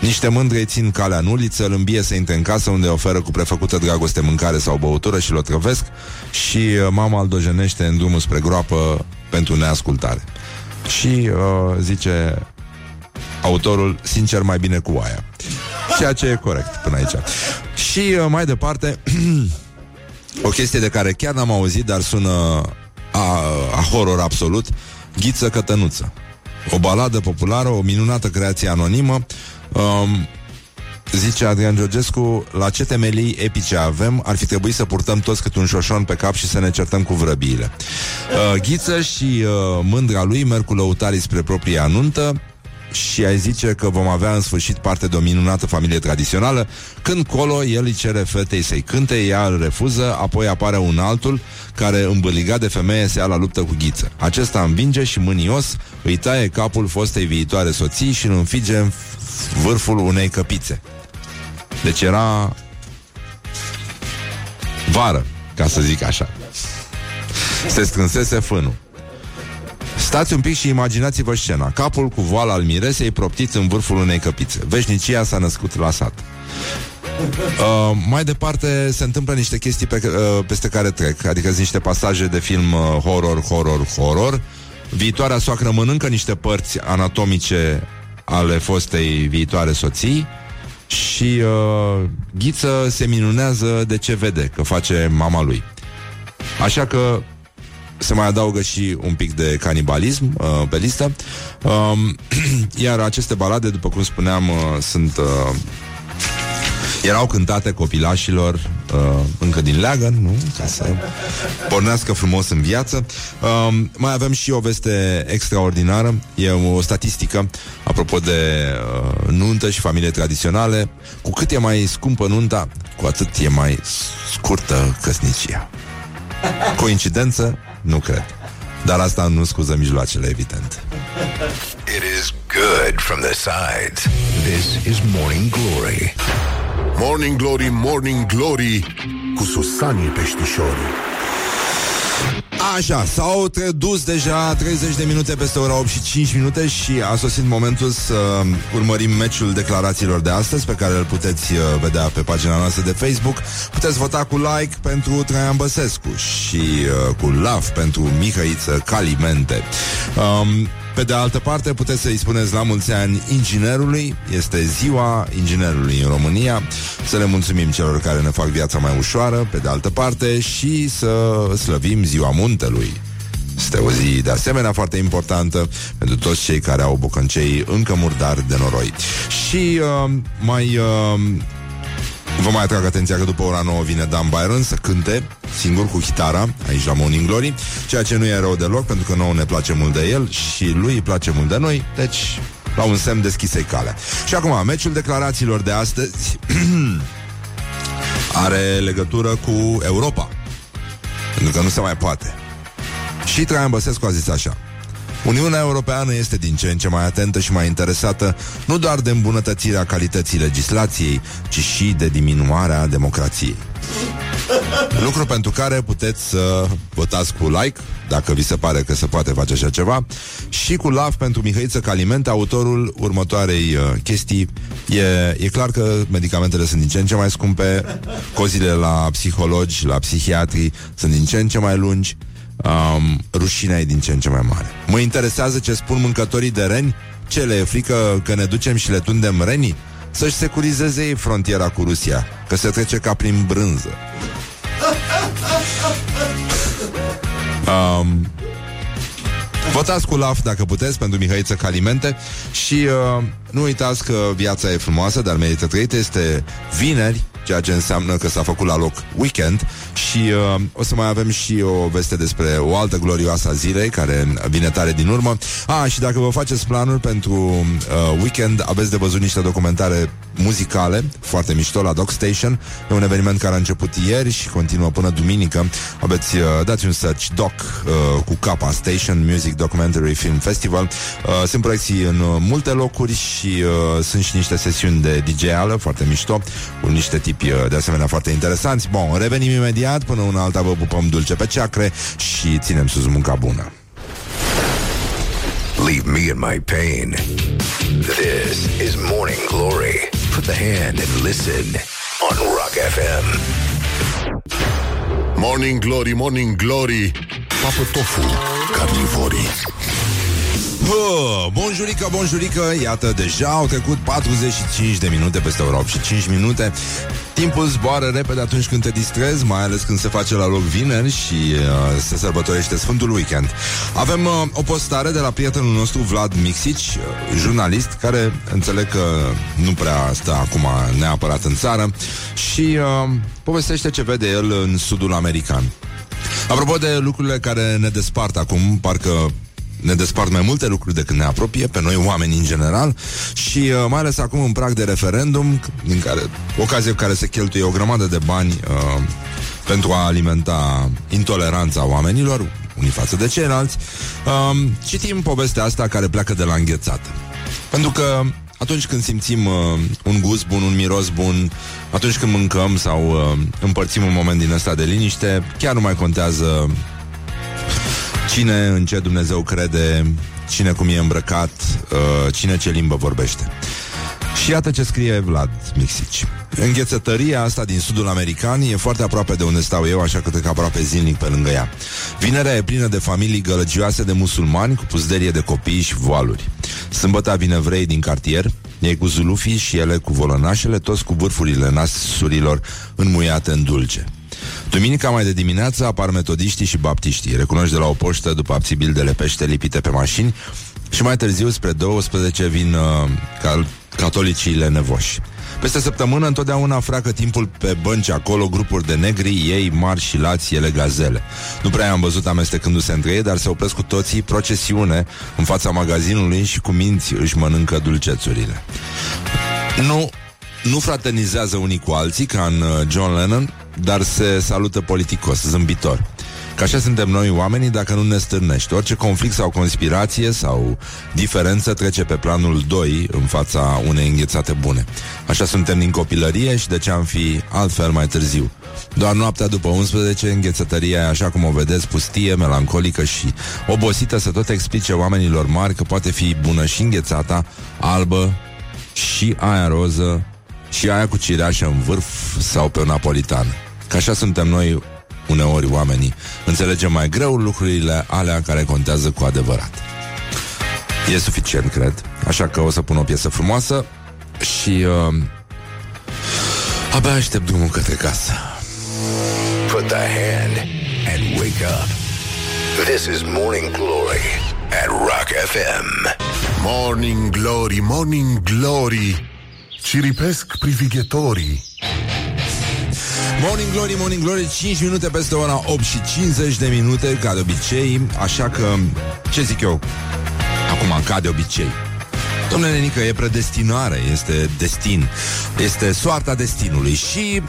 niște mândre îi țin calea în uliță, îl îmbie să intre în casă unde oferă cu prefăcută dragoste mâncare sau băutură și l-o trăvesc și uh, mama îl dojenește în drumul spre groapă pentru neascultare. Și uh, zice autorul, sincer, mai bine cu aia. Ceea ce e corect până aici. Și uh, mai departe, o chestie de care chiar n-am auzit, dar sună a, a horror absolut, Ghiță Cătănuță. O baladă populară, o minunată creație anonimă. Um, Zice Adrian Georgescu, la ce temelii epice avem, ar fi trebuit să purtăm toți cât un șoșon pe cap și să ne certăm cu vrăbiile. Uh, Ghiță și uh, mândra lui merg cu lăutarii spre propria anuntă și ai zice că vom avea în sfârșit parte de o minunată familie tradițională, când colo el îi cere fetei să-i cânte, ea îl refuză, apoi apare un altul care, îmbăligat de femeie, se ia la luptă cu ghiță. Acesta învinge și mânios îi taie capul fostei viitoare soții și îl înfige în vârful unei căpițe. Deci era vară. ca să zic așa. Se strânsese fânul. Stați un pic și imaginați-vă scena. Capul cu voal al miresei proptit în vârful unei căpițe. Veșnicia s-a născut la sat. Uh, mai departe se întâmplă niște chestii pe, uh, peste care trec, adică sunt niște pasaje de film uh, horror, horror, horror. Viitoarea soacră mănâncă niște părți anatomice ale fostei viitoare soții și uh, Ghiță se minunează de ce vede că face mama lui. Așa că se mai adaugă și un pic de canibalism uh, pe listă. Um, iar aceste balade, după cum spuneam, uh, sunt... Uh, erau cântate copilașilor uh, încă din leagăn, nu? Ca să pornească frumos în viață. Uh, mai avem și o veste extraordinară. E o statistică apropo de uh, nuntă și familie tradiționale. Cu cât e mai scumpă nunta, cu atât e mai scurtă căsnicia. Coincidență? Nu cred. Dar asta nu scuză mijloacele, evident.
It is good from the sides. This is Morning Glory.
Morning Glory, Morning Glory Cu Susanii peștișorii
Așa, s-au tredus deja 30 de minute peste ora 8 și 5 minute și a sosit momentul să urmărim meciul declarațiilor de astăzi pe care îl puteți uh, vedea pe pagina noastră de Facebook. Puteți vota cu like pentru Traian Băsescu și uh, cu love pentru Mihăiță Calimente. Um, pe de altă parte, puteți să-i spuneți la mulți ani inginerului. Este ziua inginerului în România. Să le mulțumim celor care ne fac viața mai ușoară, pe de altă parte, și să slăvim ziua muntelui. Este o zi de asemenea foarte importantă pentru toți cei care au bocăncei încă murdari de noroi. Și uh, mai uh, Vă mai atrag atenția că după ora 9 vine Dan Byron să cânte singur cu chitara aici la Morning Glory, ceea ce nu e rău deloc pentru că nouă ne place mult de el și lui îi place mult de noi, deci la un semn deschisei calea. Și acum, meciul declarațiilor de astăzi are legătură cu Europa. Pentru că nu se mai poate. Și Traian Băsescu a zis așa. Uniunea Europeană este din ce în ce mai atentă și mai interesată nu doar de îmbunătățirea calității legislației, ci și de diminuarea democrației. Lucru pentru care puteți să votați cu like, dacă vi se pare că se poate face așa ceva, și cu love pentru Mihăiță Caliment, autorul următoarei uh, chestii. E, e clar că medicamentele sunt din ce în ce mai scumpe, cozile la psihologi, la psihiatri sunt din ce în ce mai lungi, um, rușinea e din ce în ce mai mare. Mă interesează ce spun mâncătorii de reni, ce le e frică că ne ducem și le tundem renii? Să-și securizeze ei frontiera cu Rusia, că se trece ca prin brânză. Um, Votați cu LAF dacă puteți pentru Mihăiță Calimente și uh, nu uitați că viața e frumoasă, dar merită trăită. Este vineri, ceea ce înseamnă că s-a făcut la loc weekend și uh, o să mai avem și o veste despre o altă glorioasă a zilei care vine tare din urmă. Ah, și dacă vă faceți planuri pentru uh, weekend, aveți de văzut niște documentare muzicale foarte mișto la Doc Station. E un eveniment care a început ieri și continuă până duminică. Aveți, uh, dați un search Doc uh, cu capa Station Music Documentary Film Festival. Uh, sunt proiecții în uh, multe locuri și uh, sunt și niște sesiuni de DJ-ală foarte mișto, cu niște tipi uh, de asemenea foarte interesanți. Bun, revenim imediat, până una alta vă pupăm dulce pe ceacre și ținem sus munca bună.
Leave me in my pain. This is Morning Glory. Put the hand and listen on Rock FM.
Morning Glory, Morning Glory Papă tofu,
Bă, bonjurică, bonjurică, iată, deja au trecut 45 de minute peste ora 8 și 5 minute. Timpul zboară repede atunci când te distrezi, mai ales când se face la loc vineri și uh, se sărbătorește Sfântul Weekend. Avem uh, o postare de la prietenul nostru Vlad Mixici, uh, jurnalist, care înțeleg că nu prea stă acum neapărat în țară și uh, povestește ce vede el în sudul american. Apropo de lucrurile care ne despart acum, parcă ne despart mai multe lucruri decât ne apropie, pe noi oameni în general și uh, mai ales acum în prag de referendum, din care, ocazie care se cheltuie o grămadă de bani uh, pentru a alimenta intoleranța oamenilor, unii față de ceilalți, uh, citim povestea asta care pleacă de la înghețată. Pentru că atunci când simțim uh, un gust bun, un miros bun, atunci când mâncăm sau uh, împărțim un moment din ăsta de liniște, chiar nu mai contează cine în ce Dumnezeu crede, cine cum e îmbrăcat, uh, cine ce limbă vorbește. Și iată ce scrie Vlad Mixici. Înghețătăria asta din sudul american e foarte aproape de unde stau eu, așa că trec aproape zilnic pe lângă ea. Vinerea e plină de familii gălăgioase de musulmani cu puzderie de copii și voaluri. Sâmbătă vine vrei din cartier, ei cu zulufii și ele cu volănașele, toți cu vârfurile nasurilor înmuiate în dulce. Duminica mai de dimineață apar metodiștii și baptiștii, recunoști de la o poștă după abțibildele pește lipite pe mașini și mai târziu, spre 12, vin uh, cal- catolicii nevoși. Peste săptămână întotdeauna freacă timpul pe bănci acolo grupuri de negri, ei mari și lați, ele gazele. Nu prea am văzut amestecându-se între ei, dar se opresc cu toții procesiune în fața magazinului și cu minți își mănâncă dulcețurile. Nu, nu fraternizează unii cu alții ca în uh, John Lennon, dar se salută politicos, zâmbitor. Că așa suntem noi oamenii dacă nu ne stârnești. Orice conflict sau conspirație sau diferență trece pe planul 2 în fața unei înghețate bune. Așa suntem din copilărie și de ce am fi altfel mai târziu. Doar noaptea după 11, înghețătăria e așa cum o vedeți, pustie, melancolică și obosită să tot explice oamenilor mari că poate fi bună și înghețata, albă și aia roză și aia cu cireașă în vârf sau pe o napolitan. Că așa suntem noi uneori oamenii înțelegem mai greu lucrurile alea care contează cu adevărat. E suficient, cred. Așa că o să pun o piesă frumoasă și uh, abia aștept drumul către casă.
Put the hand and wake up. This is Morning Glory at Rock FM.
Morning Glory, Morning Glory Ciripesc privighetorii.
Morning Glory, Morning Glory 5 minute peste ora 8 și 50 de minute Ca de obicei. Așa că, ce zic eu? Acum, ca de obicei. Domnule Nenică, e predestinare Este destin. Este soarta destinului. Și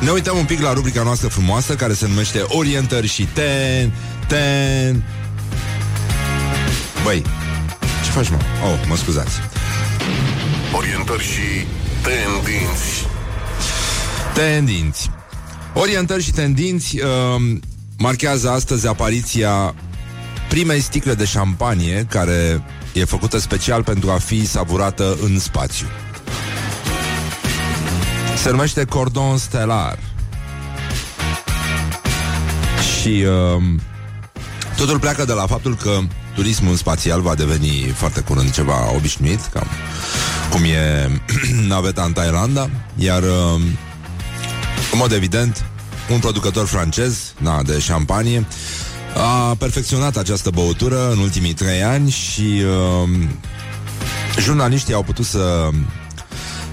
ne uităm un pic la rubrica noastră frumoasă Care se numește Orientări și ten Ten Băi, ce faci, mă? Oh, mă scuzați
Orientări și tendinți
Tendinți Orientări și tendinți uh, marchează astăzi apariția primei sticle de șampanie care e făcută special pentru a fi savurată în spațiu. Se numește Cordon Stellar. Și uh, totul pleacă de la faptul că turismul spațial va deveni foarte curând ceva obișnuit, cam cum e naveta în Thailanda, iar uh, în mod evident, un producător francez na, de șampanie a perfecționat această băutură în ultimii trei ani și uh, jurnaliștii au putut să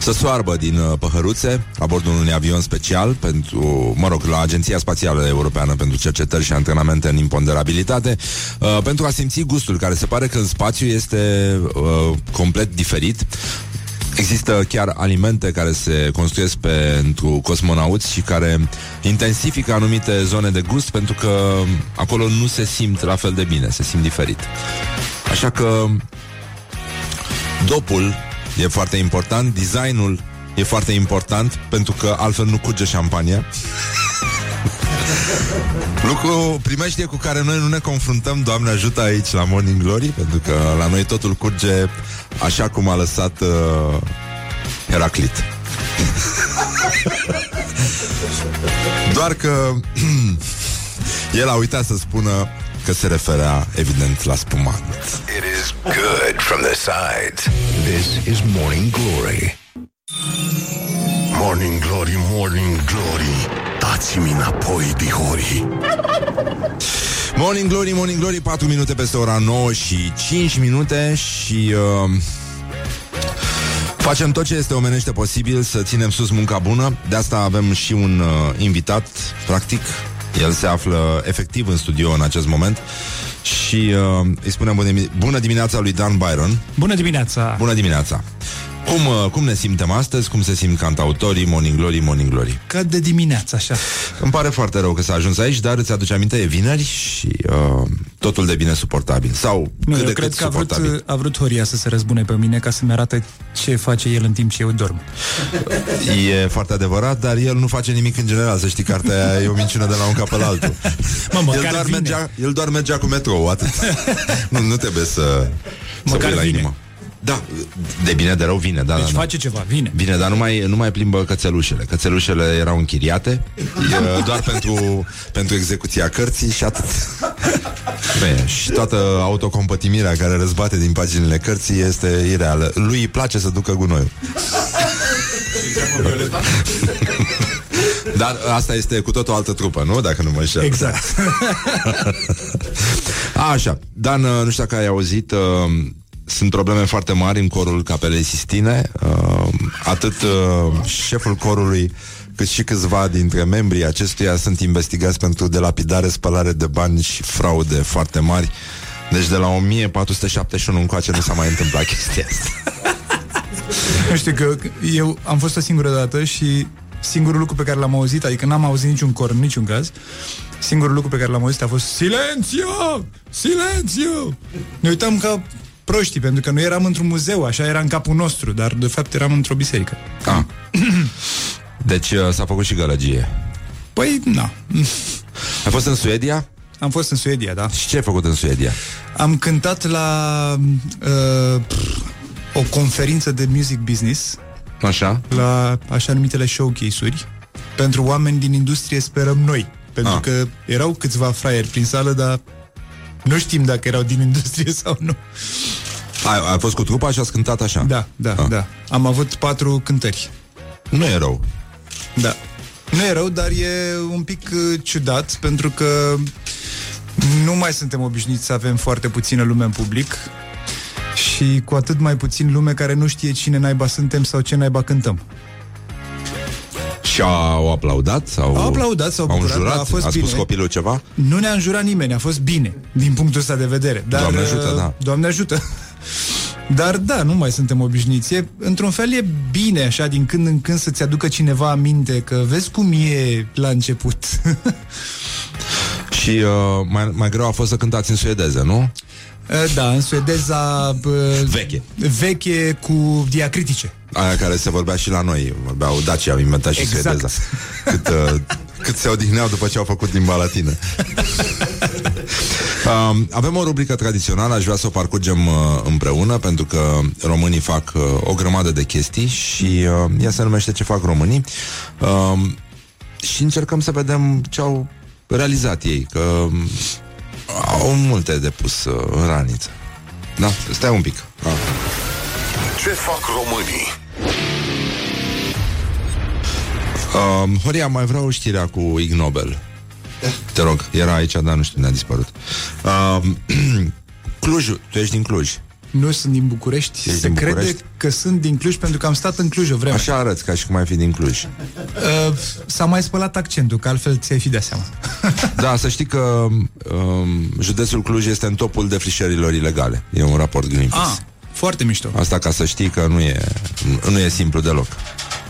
să soarbă din uh, păhăruțe la bordul unui avion special pentru, mă rog, la Agenția Spațială Europeană pentru Cercetări și Antrenamente în Imponderabilitate, uh, pentru a simți gustul care se pare că în spațiu este uh, complet diferit. Există chiar alimente care se construiesc pentru cosmonauți și care intensifică anumite zone de gust pentru că acolo nu se simt la fel de bine, se simt diferit. Așa că dopul e foarte important, designul e foarte important pentru că altfel nu curge șampania. Lucru primește cu care noi nu ne confruntăm, Doamne ajută aici la Morning Glory, pentru că la noi totul curge așa cum a lăsat uh, Heraclit. Doar că el a uitat să spună că se referea evident la spumant.
It is good from the sides. This is Morning Glory.
Morning Glory, Morning Glory Dați-mi înapoi, dihorii
Morning Glory, Morning Glory 4 minute peste ora 9 și 5 minute Și uh, Facem tot ce este omenește posibil Să ținem sus munca bună De asta avem și un uh, invitat Practic, el se află efectiv în studio în acest moment și uh, îi spunem bună, bună dimineața lui Dan Byron.
Bună dimineața!
Bună dimineața! Cum, uh, cum ne simtem astăzi? Cum se simt cantautorii, Morning Glory, Morning Glory?
Ca de dimineață, așa.
Îmi pare foarte rău că s-a ajuns aici, dar îți aduce aminte, e vineri și uh, totul de bine suportabil. Sau
Nu,
cât
eu
de
cred
cât
că a vrut,
suportabil.
a vrut Horia să se răzbune pe mine ca să-mi arate ce face el în timp ce eu dorm.
E foarte adevărat, dar el nu face nimic în general, să știi, cartea aia e o minciună de la un cap la altul.
Mă, măcar
el, doar
vine.
mergea, el doar mergea cu metrou, atât. nu, nu trebuie să, să
Măcar
pui la
vine.
inimă. Da, de bine de rău vine, da,
Deci
da, da.
face ceva, vine.
Bine, dar nu mai, nu mai plimbă cățelușele. Cățelușele erau închiriate e, doar pentru, pentru execuția cărții și atât. Bine, și toată autocompătimirea care răzbate din paginile cărții este ireală. Lui îi place să ducă gunoiul. Dar asta este cu tot o altă trupă, nu? Dacă nu mă înșel.
Exact.
Așa, Dan, nu știu dacă ai auzit, uh, sunt probleme foarte mari în corul Capelei Sistine. Uh, atât uh, șeful corului cât și câțiva dintre membrii acestuia sunt investigați pentru delapidare, spălare de bani și fraude foarte mari. Deci de la 1471 încoace nu s-a mai întâmplat chestia asta.
Nu știu că eu am fost o singură dată și singurul lucru pe care l-am auzit, adică n-am auzit niciun cor în niciun caz, singurul lucru pe care l-am auzit a fost Silențio! Silențio! Ne uitam ca proștii, pentru că noi eram într-un muzeu, așa era în capul nostru, dar de fapt eram într-o biserică.
Ah. Deci uh, s-a făcut și gălăgie.
Păi, na.
Ai fost în Suedia?
Am fost în Suedia, da.
Și ce ai făcut în Suedia?
Am cântat la uh, pf, o conferință de music business,
Așa?
la așa numitele showcase-uri, pentru oameni din industrie, sperăm noi. Pentru
Ah.
că erau câțiva fraieri prin sală, dar nu știm dacă erau din industrie sau nu.
Ai, ai fost cu trupa și ați cântat așa?
Da, da,
Ah.
da. Am avut patru cântări.
Nu e rău.
Da. Nu e rău, dar e un pic uh, ciudat, pentru că nu mai suntem obișnuiți să avem foarte puțină lume în public și cu atât mai puțin lume care nu știe cine naiba suntem sau ce naiba cântăm.
Și au aplaudat? Sau
Au aplaudat, s-au
au
bucurat,
înjurat?
a fost
a spus
bine.
copilul ceva?
Nu ne-a înjurat nimeni, a fost bine, din punctul ăsta de vedere. Dar,
Doamne ajută,
uh,
da.
Doamne ajută. Dar da, nu mai suntem obișnuiți. E, într-un fel e bine, așa, din când în când să-ți aducă cineva aminte că vezi cum e la început.
Și uh, mai, mai greu a fost să cântați în suedeză, nu?
Uh, da, în suedeza uh,
Veche.
veche cu diacritice.
Aia care se vorbea și la noi Vorbeau Dacia, au inventat și
Exact.
suedeza cât, uh, cât se odihneau după ce au făcut limba latină um, Avem o rubrică tradițională Aș vrea să o parcurgem uh, împreună Pentru că românii fac uh, o grămadă de chestii Și uh, ea se numește Ce fac românii um, Și încercăm să vedem ce au realizat ei Că um, au multe de pus uh, în raniță Da? Stai un pic ah.
Ce fac românii?
Um, Horia, mai vreau știrea cu Ig Nobel. Te rog, era aici, dar nu știu, ne-a dispărut. Um, Clujul, tu ești din Cluj.
Nu sunt din București.
Ești
Se
din
crede
București?
că sunt din Cluj pentru că am stat în Cluj o vreme.
Așa arăți, ca și cum ai fi din Cluj.
Uh, s-a mai spălat accentul, că altfel ți-ai fi dat seama.
Da, să știi că um, județul Cluj este în topul defrișărilor ilegale. E un raport Greenpeace.
Ah, foarte mișto.
Asta ca să știi că nu e, nu e simplu deloc.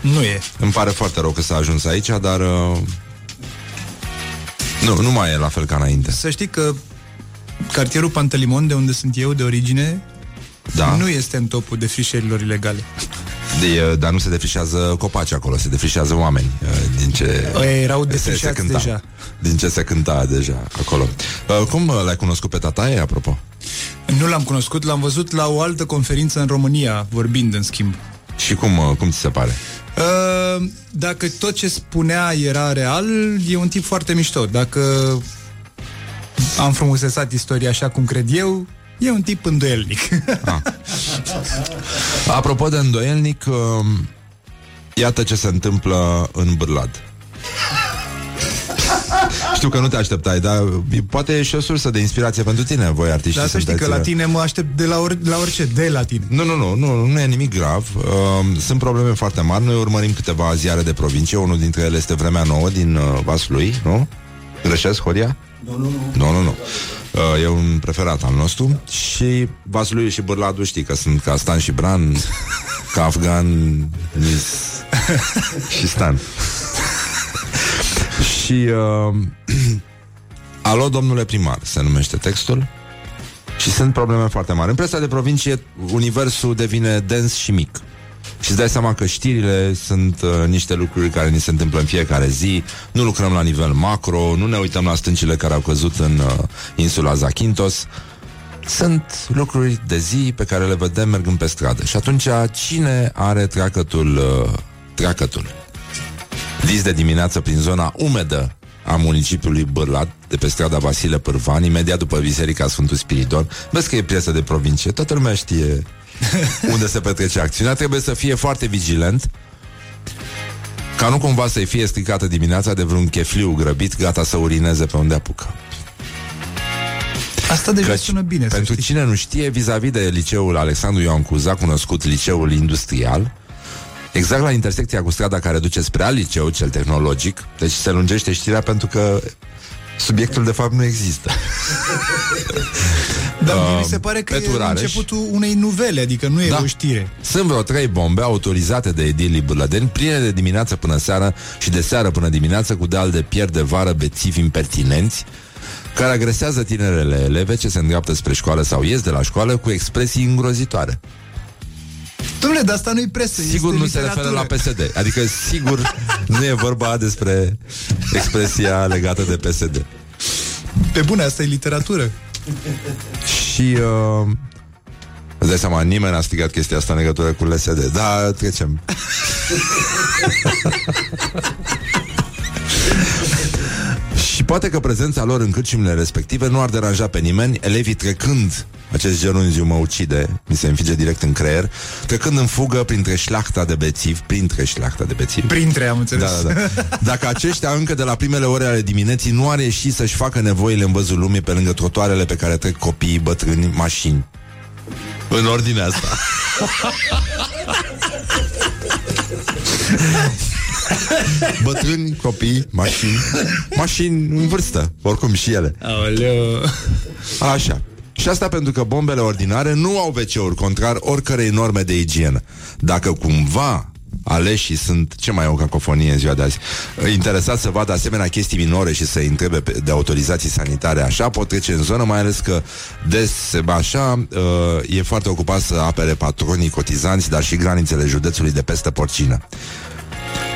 Nu e.
Îmi pare foarte rău că s-a ajuns aici, dar uh, nu, nu mai e la fel ca înainte.
Să știi că cartierul Pantelimon, de unde sunt eu, de origine,
Da.
nu este în topul defrișărilor ilegale.
De, dar nu se defrișează copaci acolo, se defrișează oameni. uh, Din ce
Ăia erau
se, se
defrișați
cânta.
deja.
Din ce se cânta deja acolo. Uh, Cum uh, l-ai cunoscut pe tataie, apropo?
Nu l-am cunoscut, l-am văzut la o altă conferință în România, vorbind în schimb.
Și cum, uh, cum ți se pare?
Uh, dacă tot ce spunea era real, e un tip foarte mișto. Dacă am frumusețat istoria așa cum cred eu, e un tip îndoielnic.
Apropo de îndoielnic, uh, iată ce se întâmplă în Bârlad. Știu că nu te așteptai, dar e- poate e și o sursă de inspirație pentru tine, voi artiști.
Dar să știi că la tine mă aștept de la, or- la orice, de la tine.
Nu, nu, nu, nu, nu e nimic grav. Uh, sunt probleme foarte mari. Noi urmărim câteva ziare de provincie. Unul dintre ele este Vremea Nouă din uh, Vaslui, nu? Greșesc, Horia? Nu, nu, nu. Nu, nu, nu. Uh, e un preferat al nostru și Vaslui și Bârladu știi că sunt ca Stan și Bran Ca afgan nis... și stan. și uh, Alo, domnule primar, se numește textul. Și sunt probleme foarte mari. În presa de provincie, universul devine dens și mic. Și îți dai seama că știrile sunt uh, niște lucruri care ni se întâmplă în fiecare zi. Nu lucrăm la nivel macro, nu ne uităm la stâncile care au căzut în uh, insula Zakynthos. Sunt lucruri de zi pe care le vedem mergând pe stradă. Și atunci, cine are treacătul, uh, treacătul? Lis de dimineață prin zona umedă a municipiului Bârlat, de pe strada Vasile Pârvan, imediat după Biserica Sfântul Spiridon. Vezi că e piesă de provincie, toată lumea știe unde se petrece acțiunea. Trebuie să fie foarte vigilent ca nu cumva să-i fie stricată dimineața de vreun chefliu grăbit gata să urineze pe unde apucă.
Asta deja Căci, sună bine.
Pentru cine nu știe, vis-a-vis de liceul Alexandru Ioan Cuza, cunoscut liceul industrial, exact la intersecția cu strada care duce spre alt liceu, cel tehnologic, deci se lungește știrea pentru că subiectul de fapt nu există.
Dar uh, mi se pare că e începutul unei nuvele, adică nu e da. o știre.
Sunt vreo trei bombe autorizate de edilii Bâlădeni, pline de dimineață până seară și de seară până dimineață cu deal de pierd de vară bețivi impertinenți, care agresează tinerele eleve ce se îndreaptă spre școală sau ies de la școală cu expresii îngrozitoare.
Dom'le, dar asta nu-i presă
Sigur nu se referă la PSD Adică sigur nu e vorba despre expresia legată de PSD
Pe bune, asta e literatură
Și uh, Îți dai seama, nimeni n-a strigat chestia asta în legătură cu LSD Da, trecem Și poate că prezența lor în cârciumile respective nu ar deranja pe nimeni, elevii trecând acest gerunziu mă ucide, mi se înfige direct în creier, trecând în fugă printre șlachta de bețivi, printre șlachta de bețivi.
Printre, am înțeles.
Da, da, da. Dacă aceștia încă de la primele ore ale dimineții nu ar ieși să-și facă nevoile în văzul lumii pe lângă trotoarele pe care trec copiii, bătrâni, mașini. În ordinea asta. Bătrâni, copii, mașini Mașini în vârstă, oricum și ele
Aoleu.
Așa și asta pentru că bombele ordinare nu au wc contrar oricărei norme de igienă. Dacă cumva aleșii sunt, ce mai au cacofonie în ziua de azi, interesat să vadă asemenea chestii minore și să întrebe de autorizații sanitare așa, pot trece în zonă, mai ales că des așa uh, e foarte ocupat să apere patronii cotizanți, dar și granițele județului de peste porcină.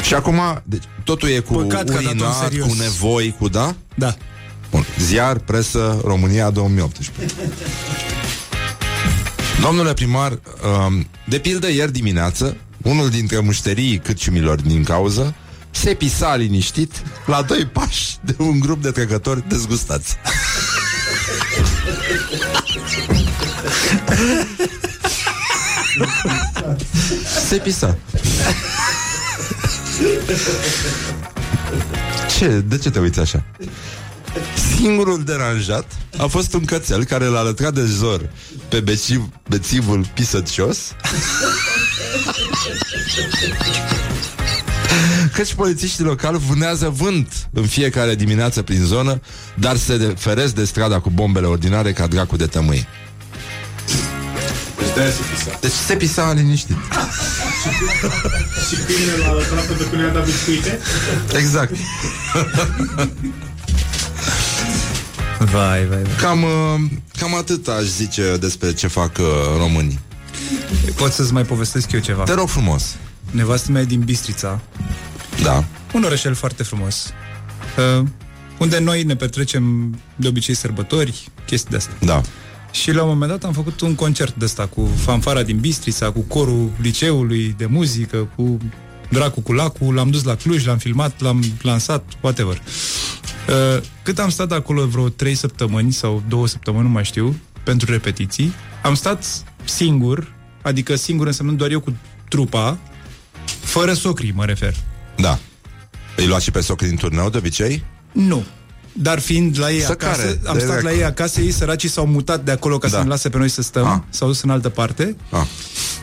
Și acum, deci, totul e cu Păcat urinat, cu nevoi, cu da?
Da.
Bun. Ziar, presă, România 2018. Domnule primar, um, de pildă ieri dimineață, unul dintre mușterii cârciumilor din cauză se pisa liniștit la doi pași de un grup de trecători dezgustați. se pisa. Ce? De ce te uiți așa? Singurul deranjat a fost un cățel care l-a lătrat de zor pe bețiv, bețivul pisăcios Căci polițiștii locali vânează vânt în fiecare dimineață prin zonă, dar se feresc de strada cu bombele ordinare ca dracu de tămâie.
Deci se pisa.
Deci se pisa liniștit.
Și câinele l-a lăsat pentru că nu i-a dat biscuite?
Exact.
Vai, vai, vai.
Cam, uh, cam atât aș zice despre ce fac uh, românii.
Pot să-ți mai povestesc eu ceva?
Te rog frumos.
Nevastă mea e din Bistrița.
Da.
Un orășel foarte frumos. Uh, unde noi ne petrecem de obicei sărbători, chestii de astea.
Da.
Și la un moment dat am făcut un concert de ăsta cu fanfara din Bistrița, cu corul liceului de muzică, cu Dracu cu Lacu, l-am dus la Cluj, l-am filmat, l-am lansat, whatever. Uh, cât am stat acolo vreo 3 săptămâni sau 2 săptămâni, nu mai știu, pentru repetiții, am stat singur, adică singur însemnând doar eu cu trupa, fără socrii, mă refer.
Da. Îi luați și pe socrii din turneu de obicei?
Nu. Dar fiind la ei să acasă, care? am de stat la ei acasă, ei săracii s-au mutat de acolo ca da. să ne lase pe noi să stăm, ah. s-au dus în altă parte. Ah.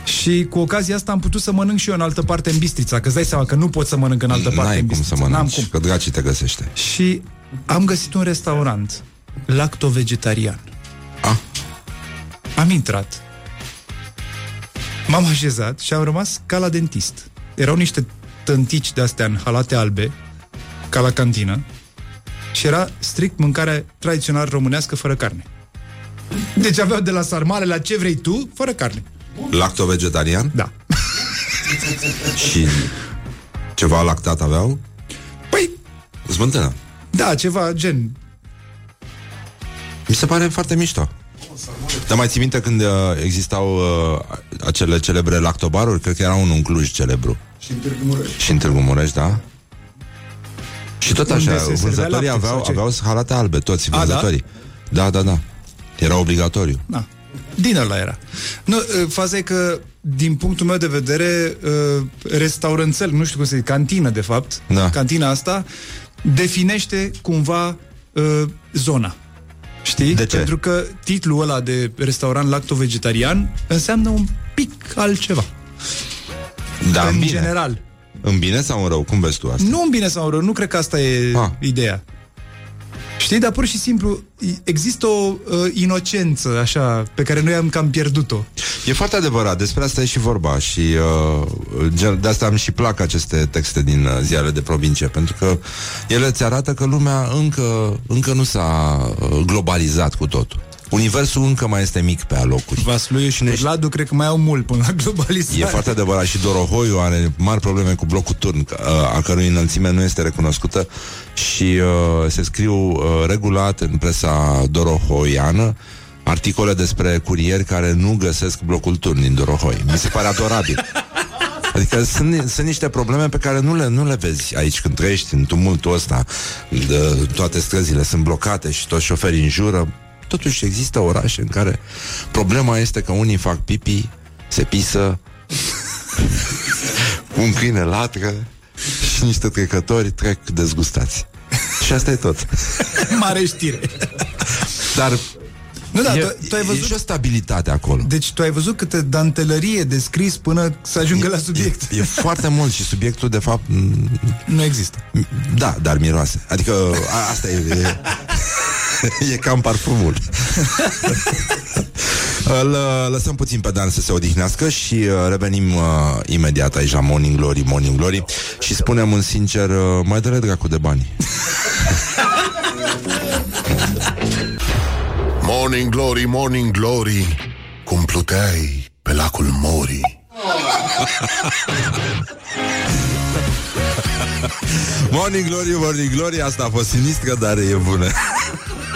Și cu ocazia asta am putut să mănânc și eu în altă parte în Bistrița, că îți dai seama că nu pot să mănânc în altă parte
N-ai
în
Bistrița. cum să mănânci, N-am cum. că dracii te găsește.
Și am găsit un restaurant lacto-vegetarian.
Ah.
Am intrat. M-am așezat și am rămas ca la dentist. Erau niște tântici de-astea în halate albe, ca la cantină, și era strict mâncare tradițional românească fără carne. Deci aveau de la sarmale la ce vrei tu, fără carne.
Lacto-vegetarian?
Da.
Și ceva lactat aveau?
Păi,
Smântână.
da, ceva gen.
Mi se pare foarte mișto. Dar mai ții minte când uh, existau uh, acele celebre lactobaruri? Cred că era unul în Cluj celebru.
Și în Târgu Mureș.
Și în Târgu Mureș, da? Și tot
Unde
așa,
se servea
vânzătorii
lapte
aveau,
sau ce?
aveau halate albe, toți
A, da?
vânzătorii. Da, da, da. Era obligatoriu.
Da. Din ăla era. Nu, uh, faza e că, din punctul meu de vedere, uh, restauranțel, nu știu cum să zic, cantină, de fapt,
Da.
cantina asta, definește cumva uh, zona. Știi?
De ce?
Pentru că titlul ăla de restaurant lacto-vegetarian înseamnă un pic altceva.
Da,
în
în bine.
general.
În bine sau în rău? Cum vezi tu asta?
Nu în bine sau în rău, nu cred că asta e
Ah.
ideea. Știi, dar pur și simplu i- există o uh, inocență așa pe care noi am cam pierdut-o.
E foarte adevărat, despre asta e și vorba și uh, gen- de asta îmi și plac aceste texte din uh, ziarele de provincie, pentru că ele îți arată că lumea încă, încă nu s-a uh, globalizat cu totul. Universul încă mai este mic pe alocuri.
Vasluiu și Ladu cred că mai au mult până la globalizare.
E foarte adevărat și Dorohoiu are mari probleme cu blocul turn, uh, a cărui înălțime nu este recunoscută și uh, se scriu uh, regulat în presa dorohoiană articole despre curieri care nu găsesc blocul turn din Dorohoi. Mi se pare adorabil. Adică sunt, sunt niște probleme pe care nu le, nu le vezi aici când trăiești în tumultul ăsta. De, toate străzile sunt blocate și toți șoferii înjură. Totuși există orașe în care problema este că unii fac pipi, se pisă, un câine latră și niște trecători trec dezgustați. Și asta e tot.
Mare știre.
Dar
Nu, da,
e,
tu, tu ai
e
văzut...
și o stabilitate acolo.
Deci tu ai văzut câte dantelărie de scris până să ajungă la subiect.
E, e foarte mult și subiectul, de fapt, m-
Nu există.
da, dar miroase. Adică a, asta e, e, e cam parfumul. Îl uh, lăsăm puțin pe Dan să se odihnească și uh, revenim uh, imediat aici la Morning Glory, Morning Glory și spunem în sincer, uh, mai dă dracu de bani.
Morning Glory, Morning Glory Cum pluteai pe lacul Mori
Morning Glory, Morning Glory Asta a fost sinistră, dar e bună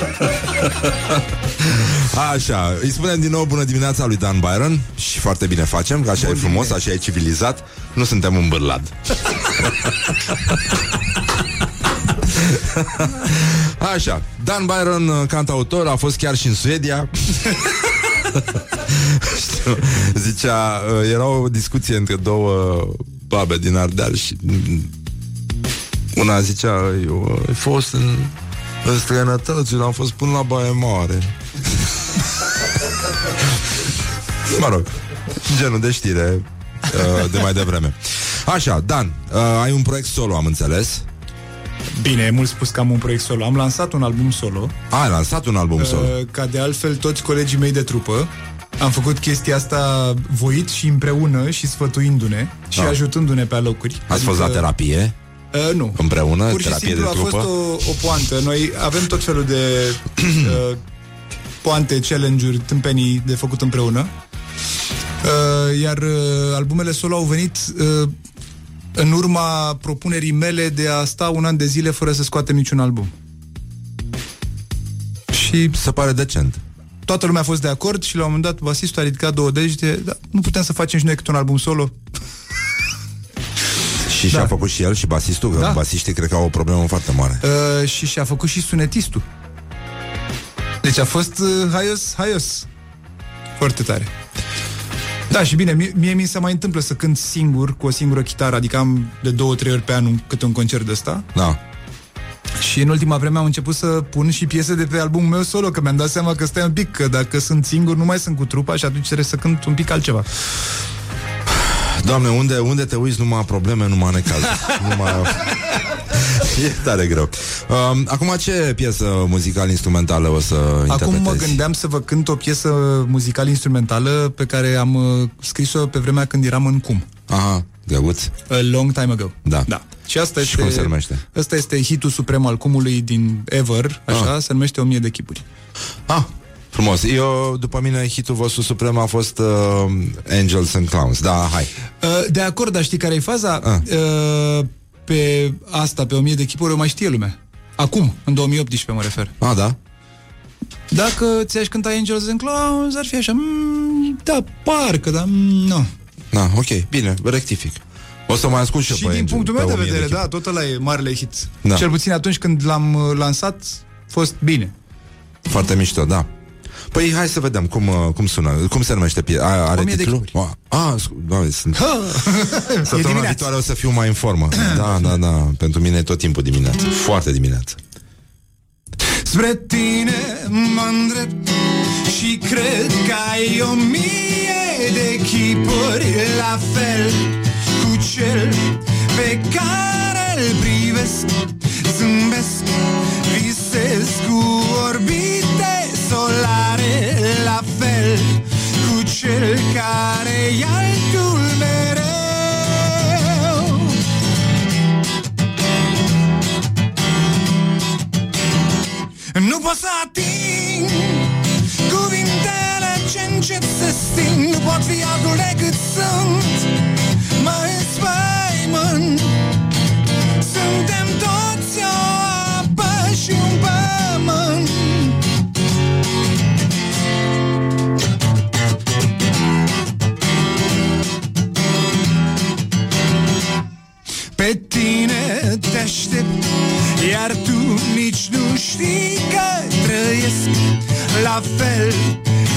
Așa, îi spunem din nou bună dimineața lui Dan Byron Și foarte bine facem, că așa e frumos, așa e civilizat. Nu suntem un bârlad. Așa, Dan Byron, cantautor, a fost chiar și în Suedia. Știu, Zicea, era o discuție între două babe din Ardeal și una zicea, eu ai fost în, în străinătăți, eu am fost până la Baie Mare. mă rog, genul de știre uh, de mai devreme. Așa, Dan, uh, ai un proiect solo, am înțeles.
Bine, e mult spus că am un proiect solo. Am lansat un album solo,
A, ai lansat un album solo.
uh, ca de altfel toți colegii mei de trupă. Am făcut chestia asta voit și împreună și sfătuindu-ne și
Da.
ajutându-ne pe alocuri.
Ați fost la terapie
Uh, nu.
împreună,
Pur și
terapie
simplu
de
a fost
trupă?
o, o poantă. Noi avem tot felul de uh, poante, challenge-uri, tâmpenii de făcut împreună. Uh, iar uh, albumele solo au venit uh, în urma propunerii mele de a sta un an de zile fără să scoatem niciun album. Și
Se pare decent.
toată lumea a fost de acord și la un moment dat basistul a ridicat două degete, dar nu putem să facem și noi câte un album solo.
Și și-a făcut și el și basistul, că
Da.
basiștii cred că au o problemă foarte mare.
Uh, și și-a făcut și sunetistul. Deci a fost uh, haios, haios. Foarte tare. Da, și bine, mie, mie mi se mai întâmplă să cânt singur, cu o singură chitară, adică am de două, trei ori pe an un, câte un concert de ăsta.
Da.
Și în ultima vreme am început să pun și piese de pe albumul meu solo, că mi-am dat seama că stai un pic, că dacă sunt singur, nu mai sunt cu trupa și atunci trebuie să cânt un pic altceva.
Doamne, unde, unde te uiți numai probleme, numai necazuri. numai... E tare greu. Um, acum ce piesă muzical-instrumentală o să
Acum mă
interpretezi?
gândeam să vă cânt o piesă muzical-instrumentală pe care am uh, scris-o pe vremea când eram în cum.
Aha, drăguț.
A long time ago.
Da.
da. Și asta
Și
este,
cum se numește?
Asta este hitul suprem al cumului din Ever, așa,
Ah.
se numește 1000 de chipuri.
Ah, frumos. Eu, după mine, hitul vostru suprem a fost uh, Angels and Clowns. Da, hai.
Uh, De acord, dar știi care e faza?
Ah.
Uh, Pe asta, pe 1000 de chipuri, o mai știe lumea. Acum, în 2018 mă refer.
Ah, da?
Dacă ți-aș cânta Angels and Clowns, ar fi așa, mm, da, parcă, dar mm, nu.
Da, ok, bine, rectific. O să mai ascult și, eu
Și
pe
din
Angel,
punctul
pe
meu de
1000
vedere,
chipuri.
da, tot ăla e marele hit.
Da.
Cel puțin atunci când l-am uh, lansat, fost bine.
Foarte mișto, da. Păi hai să vedem cum, uh, cum sună, cum se numește pie- a- Are
1000 de
titlul?
chipuri.
Ah, ah, scu- doamne, sunt...
e
Săptămâna
dimineața.
viitoare o să fiu mai în formă. Da, da, da. Pentru mine e tot timpul dimineața. Foarte dimineața.
Spre tine mă îndrept Și cred că ai o mie de chipuri La fel cu cel pe care îl privesc Zâmbesc, visez cu cel care e altul mereu. Nu pot să ating Cuvintele ce încet se sting. Nu pot fi altul decât sunt. Mă înspăimânt. Suntem toți Pe tine te aștept Iar tu nici nu știi că trăiesc. La fel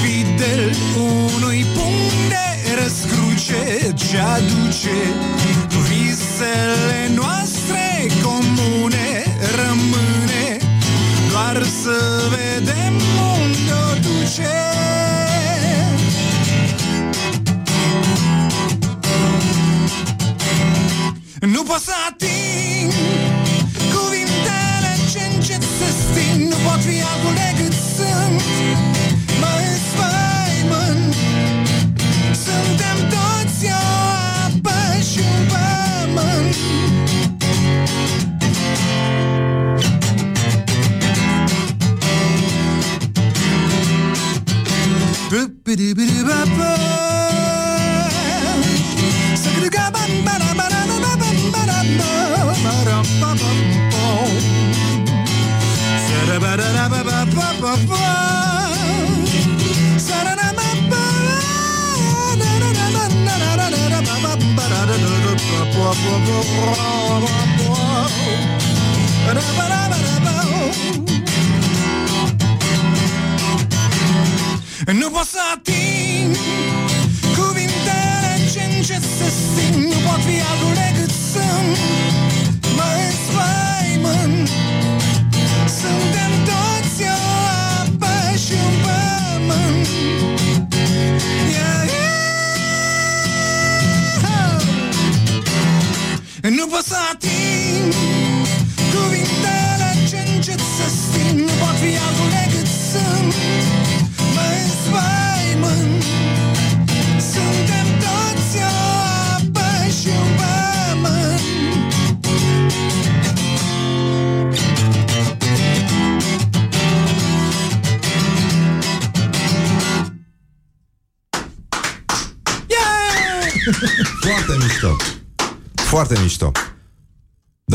fidel unui punct de răscruce Ce aduce visele noastre comune Rămâne. Doar să vedem unde o duce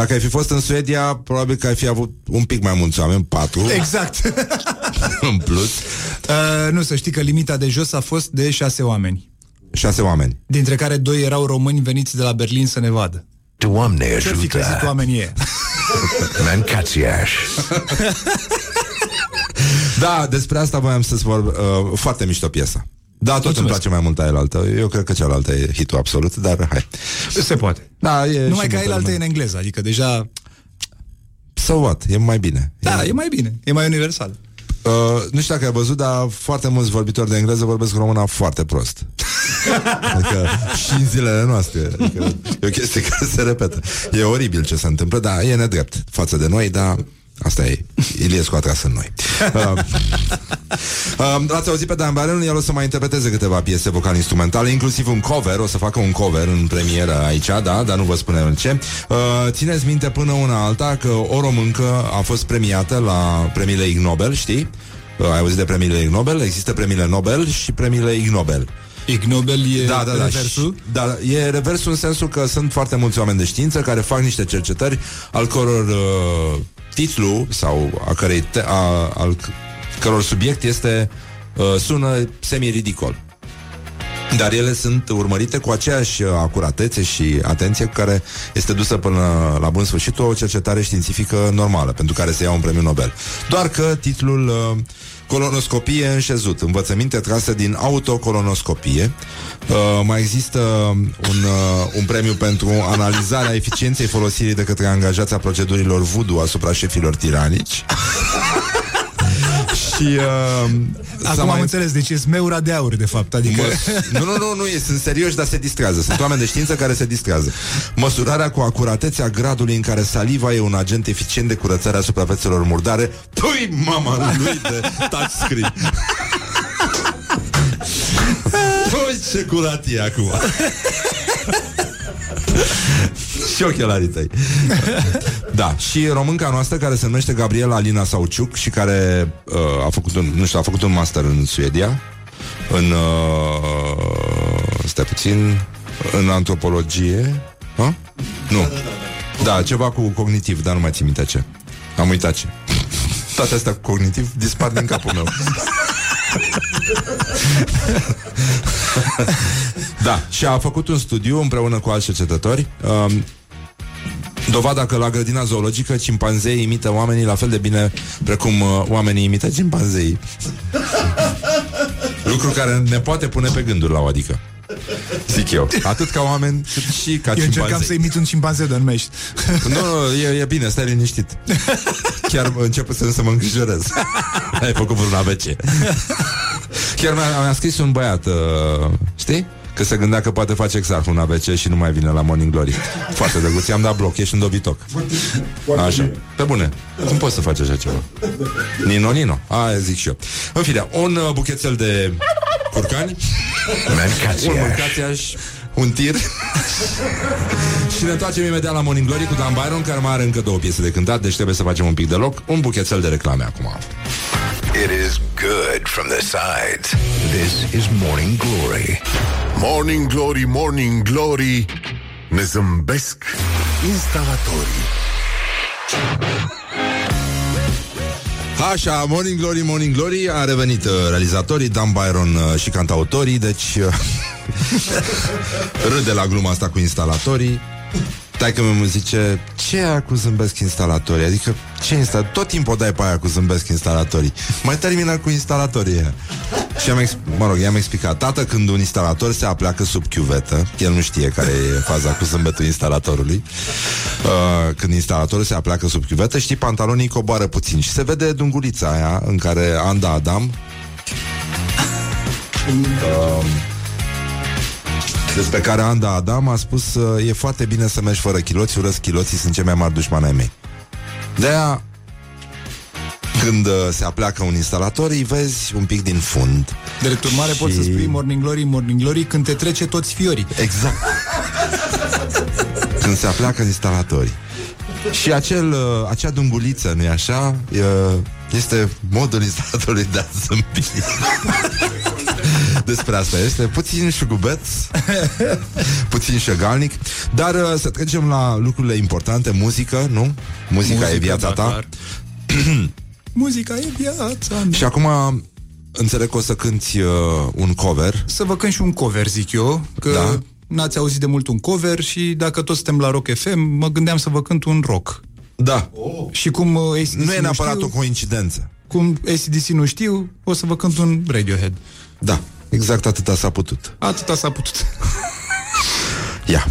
Dacă ai fi fost în Suedia, probabil că ai fi avut un pic mai mulți oameni, patru,
Exact
în plus,
uh, Nu, să știi că limita de jos a fost de șase oameni
șase oameni.
Dintre care doi erau români veniți de la Berlin să ne vadă
Doamne
Ce-ar fi crezut
ajută!
oamenii ei?
Mancațiaș!
Da, despre asta voiam să-ți vorb. Uh, foarte mișto piesa. Da, tot îmi place mai mult aia altă. Eu cred că cealaltă e hitul absolut, dar hai.
Se poate
Da, e
Numai
și
că
multă
el altă e
lume.
în engleză Adică deja
So what? E mai bine.
Da, e mai bine E mai universal
Uh, nu știu dacă ai văzut, dar foarte mulți vorbitori de engleză vorbesc româna foarte prost. Adică și în zilele noastre. Adică e o chestie care se repetă. E oribil ce se întâmplă, dar e nedrept față de noi, dar Asta e. Iliescu a tras în noi. Uh, uh, l-ați auzit pe Dan Barron, el o să mai interpreteze câteva piese vocal-instrumentale, inclusiv un cover, o să facă un cover în premieră aici, da, dar nu vă spunem ce. Uh, țineți minte până una alta că o româncă a fost premiată la premiile Ig Nobel, știi? Uh, ai auzit de premiile Ig Nobel? Există premiile Nobel și premiile Ig Nobel.
Ig Nobel e
Da, da, da.
reversul?
Și- Da, e reversul în sensul că sunt foarte mulți oameni de știință care fac niște cercetări al căror uh, titlu sau a cărei te- a, al c- căror subiect este uh, sună semi-ridicol. Dar ele sunt urmărite cu aceeași uh, acuratețe și atenție cu care este dusă până la bun sfârșit o cercetare științifică normală, pentru care se ia un premiu Nobel. Doar că titlul uh, Colonoscopie înșezut, învățăminte trase din autocolonoscopie. Uh, mai există un, uh, un premiu pentru analizarea eficienței folosirii de către angajați a procedurilor voodoo asupra șefilor tiranici. și uh, s-a
Acum am înțeles, deci e smeura de aur, de fapt. Adică...
Mă, nu, nu, nu, nu, e, sunt serioși, dar se distrează. Sunt oameni de știință care se distrează. Măsurarea cu acuratețe a gradului în care saliva e un agent eficient de curățare a suprafețelor murdare. Păi, mama lui de touchscreen. Păi, ce curat e acum. Și ochelarii tăi. Da, și românca noastră care se numește Gabriela Alina Sauciuc și care uh, a făcut un, nu știu, a făcut un master în Suedia în uh, stai puțin în antropologie ha? Nu. Da, ceva cu cognitiv, dar nu mai țin minte ce. Am uitat ce. Toate astea cu cognitiv dispar din capul meu. da, și a făcut un studiu împreună cu alți cercetători um, Dovada că la grădina zoologică cimpanzeii imită oamenii la fel de bine precum uh, oamenii imită cimpanzeii. Lucru care ne poate pune pe gânduri la o adică. Zic eu. Atât ca oameni, cât și ca
Eu încercam să
cimpanzei.
imit un cimpanzeu de numești.
Nu, nu, e, e bine, stai liniștit. Chiar încep să, să mă îngrijorez. Ai făcut vreun ABC. Chiar mi-a, mi-a scris un băiat, uh, știi? Că se gândea că poate face exact un ABC și nu mai vine la Morning Glory. Foarte drăguț, i-am dat bloc, ești un dobitoc. Așa, pe bune. Cum poți să faci așa ceva? Nino, Nino. Aia zic și eu. În fine, un uh, buchețel de curcani, un
Mancațiaș.
mâncațiaș, un tir Și ne întoarcem imediat la Morning Glory cu Dan Byron Care mai are încă două piese de cântat Deci trebuie să facem un pic de loc Un buchețel de reclame acum
It is good from the sides. This is Morning Glory.
Morning Glory, Morning Glory Ne zâmbesc instalatorii
Așa, Morning Glory, Morning Glory A revenit uh, realizatorii Dan Byron uh, și cantautorii Deci uh, Râde la gluma asta cu instalatorii Dai că mi zice Ce e aia cu zâmbesc instalatorii? Adică ce insta... Tot timpul o dai pe aia cu zâmbesc instalatorii Mai termină cu instalatorii aia. Și am ex... mă rog, i-am explicat Tată, când un instalator se apleacă sub chiuvetă El nu știe care e faza cu zâmbetul instalatorului uh, Când instalatorul se apleacă sub chiuvetă Știi, pantalonii coboară puțin Și se vede dungulița aia În care Anda Adam despre care Anda Adam a spus uh, e foarte bine să mergi fără chiloți, urăsc chiloții, sunt cei mai mari dușmani ai mei. De-aia, când uh, se apleacă un instalator, îi vezi un pic din fund.
Drept urmare,
Și-
poți să spui Morning Glory, Morning Glory când te trece toți fiorii.
Exact. când se apleacă instalatorii. Și acel, uh, acea dunguliță, nu-i așa? E, este modul instalatorului de a zâmbi. Despre asta este Puțin șugubeț Puțin șegalnic Dar uh, să trecem la lucrurile importante Muzică, nu? Muzica, Muzica e viața
da,
ta
clar. Muzica e viața mea.
Și acum Înțeleg că o să cânti uh, un cover
Să vă cânt și un cover, zic eu, că
Da.
da. n-ați auzit de mult un cover și dacă toți suntem la Rock FM, mă gândeam să vă cânt un rock.
Da,
Și cum uh, ACDC
nu e neapărat
știu,
o coincidență
cum ACDC nu știu, o să vă cânt un Radiohead.
Da, exact atâta s-a putut
Atâta s-a putut.
Ia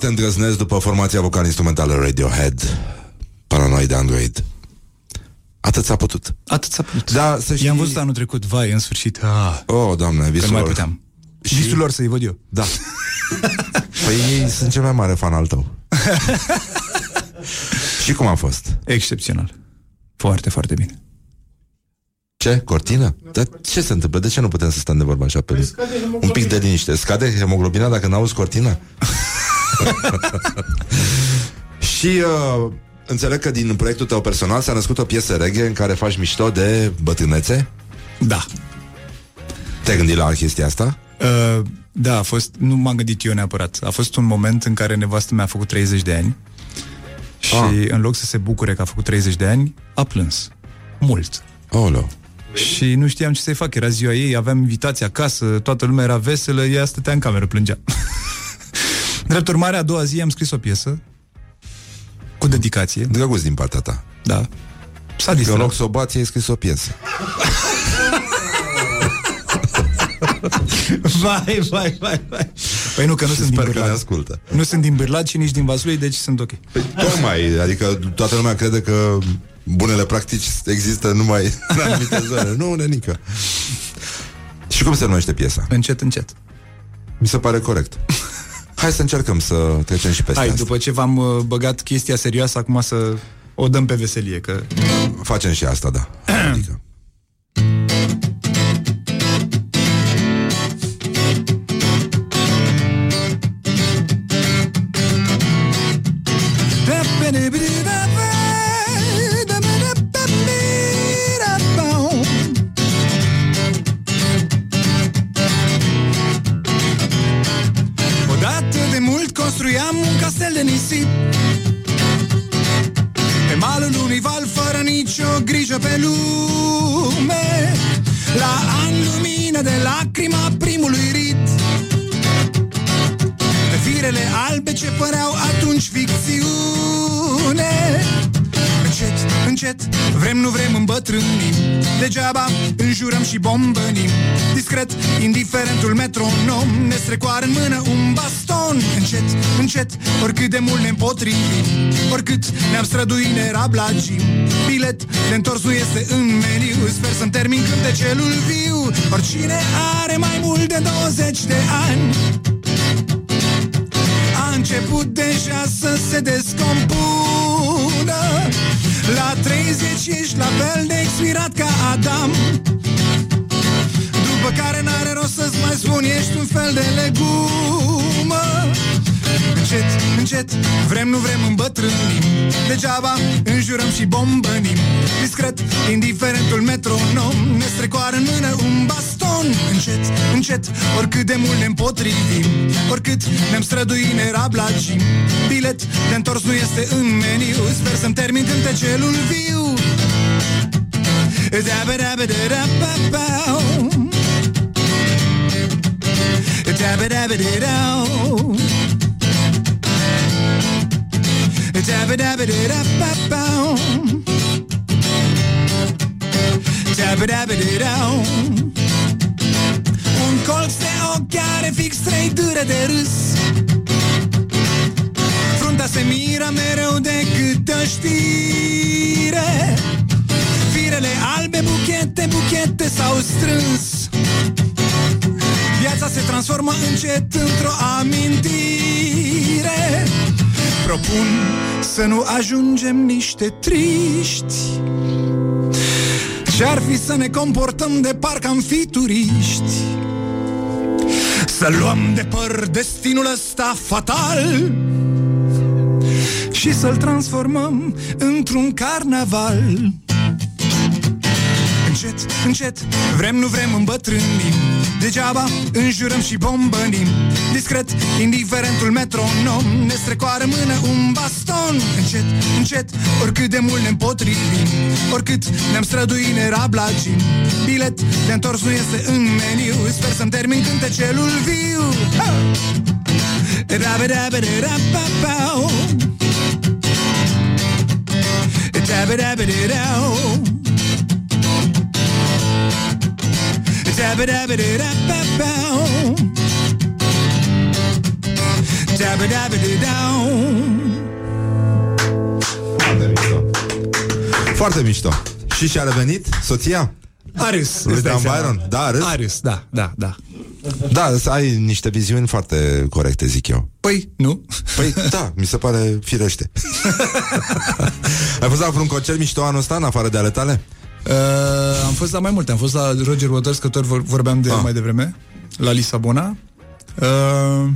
foarte îndrăznesc după formația vocal instrumentală Radiohead Paranoid Android Atât s-a putut.
Atât s-a putut.
Da, să știi...
I-am văzut anul trecut, vai, în sfârșit. Ah,
Oh, doamne,
că
visul
nu mai
lor.
puteam.
Și-
Visul lor să-i văd eu.
Da. păi ei sunt cel mai mare fan al tău. și cum a fost?
Excepțional. Foarte, foarte bine.
Ce? Cortină? Dar ce se întâmplă? De ce nu putem să stăm de vorba așa pe Un pic de liniște. Scade hemoglobina dacă n-auzi cortina? și uh, înțeleg că din proiectul tău personal s-a născut o piesă reggae în care faci mișto de bătrânețe.
Da.
Te-ai gândit la chestia asta?
Uh, da, a fost, nu m-am gândit eu neapărat. A fost un moment în care nevastă mea a făcut 30 de ani și
Ah.
în loc să se bucure că a făcut 30 de ani, a plâns. Mult.
Olo.
Și nu știam ce să-i fac. Era ziua ei, aveam invitații acasă, toată lumea era veselă, ea stătea în cameră, plângea. Drept urmare, a doua zi am scris o piesă cu dedicație.
Drăguț din partea ta.
Da. S-a
Că în
distrat.
loc să o bați, ai scris o piesă.
Vai, vai, vai, vai. Păi nu, că nu sunt din
Sper că ne
Bârlad.
ascultă.
Nu sunt din Bârlad și nici din Vaslui, deci sunt ok.
Păi, tocmai, adică toată lumea crede că bunele practici există numai în anumite zone. Nu, nenică. Și cum se numește piesa?
Încet, încet.
Mi se pare corect. Hai să încercăm să trecem și peste
Hai,
asta.
după ce v-am uh, băgat chestia serioasă, acum să o dăm pe veselie, că...
Facem și asta, da. Adică.
Păreau atunci ficțiune. Încet, încet, vrem, nu vrem, îmbătrânim. Degeaba înjurăm și bombănim. Discret, indiferentul metronom Ne strecoară în mână un baston. Încet, încet, oricât de mult ne împotrivim Oricât ne-am străduit, ne rablagim Bilet de întors nu este în meniu Sper să-mi termin cântecelul viu. Oricine are mai mult de 20 de ani a început deja să se descompună. La 30 ești la fel de expirat ca Adam După care n-are rost să-ți mai spun Ești un fel de legumă Încet, încet, vrem, nu vrem, îmbătrânim. Degeaba înjurăm și bombănim. Discret, indiferentul metronom Ne strecoară în mână un baston. Încet, încet, oricât de mult ne împotrivim Oricât ne-am străduit, ne rablagim Bilet de întors nu este în meniu Sper să-mi termin cântecelul viu Da-ba-da-ba-da-da-ba-ba. Da-ba-da-ba-da-da. Da-ba-da-ba-da-da-ba-ba. Da-ba-da-ba-da-da. Un colț de ochi are fix trei dure de râs Fruntea se miră mereu de câtă știre Firele albe, buchete, buchete s-au strâns Viața se transformă încet într-o amintire Propun să nu ajungem niște triști. Ce-ar fi să ne comportăm de parcă am fi turiști? Să luăm de păr destinul ăsta fatal Și să-l transformăm într-un carnaval Încet, încet, vrem, nu vrem, îmbătrânim. Degeaba înjurăm și bombănim. Discret, indiferentul metronom Ne strecoară în mână un baston. Încet, încet, oricât de mult ne împotrivim Oricât ne-am străduit, ne rablagim Bilet de întors nu este în meniu Sper să-mi termin cântecelul viu. Ha! Ra-ba-da-ba-da-ra-ba-bau. Da-ba-da-ba-da-dau. Da-ba-da-ba-da-da-ba-bau. Da-ba-da-ba-da-dau.
Foarte mișto. Foarte mișto. Și și-a revenit soția?
A râs,
Lui
îți dai
Dan
seama.
Byron? Da, a râs?
A râs, da, da, da.
Da, să ai niște viziuni foarte corecte, zic eu.
Păi, nu?
Păi, da, mi se pare firește. ai fost la vreun concert mișto anul ăsta, în afară de ale tale?
Uh, am fost la mai multe. Am fost la Roger Waters, că tot vor- vorbeam de
Ah.
ah. mai devreme, la Lisabona. Uh,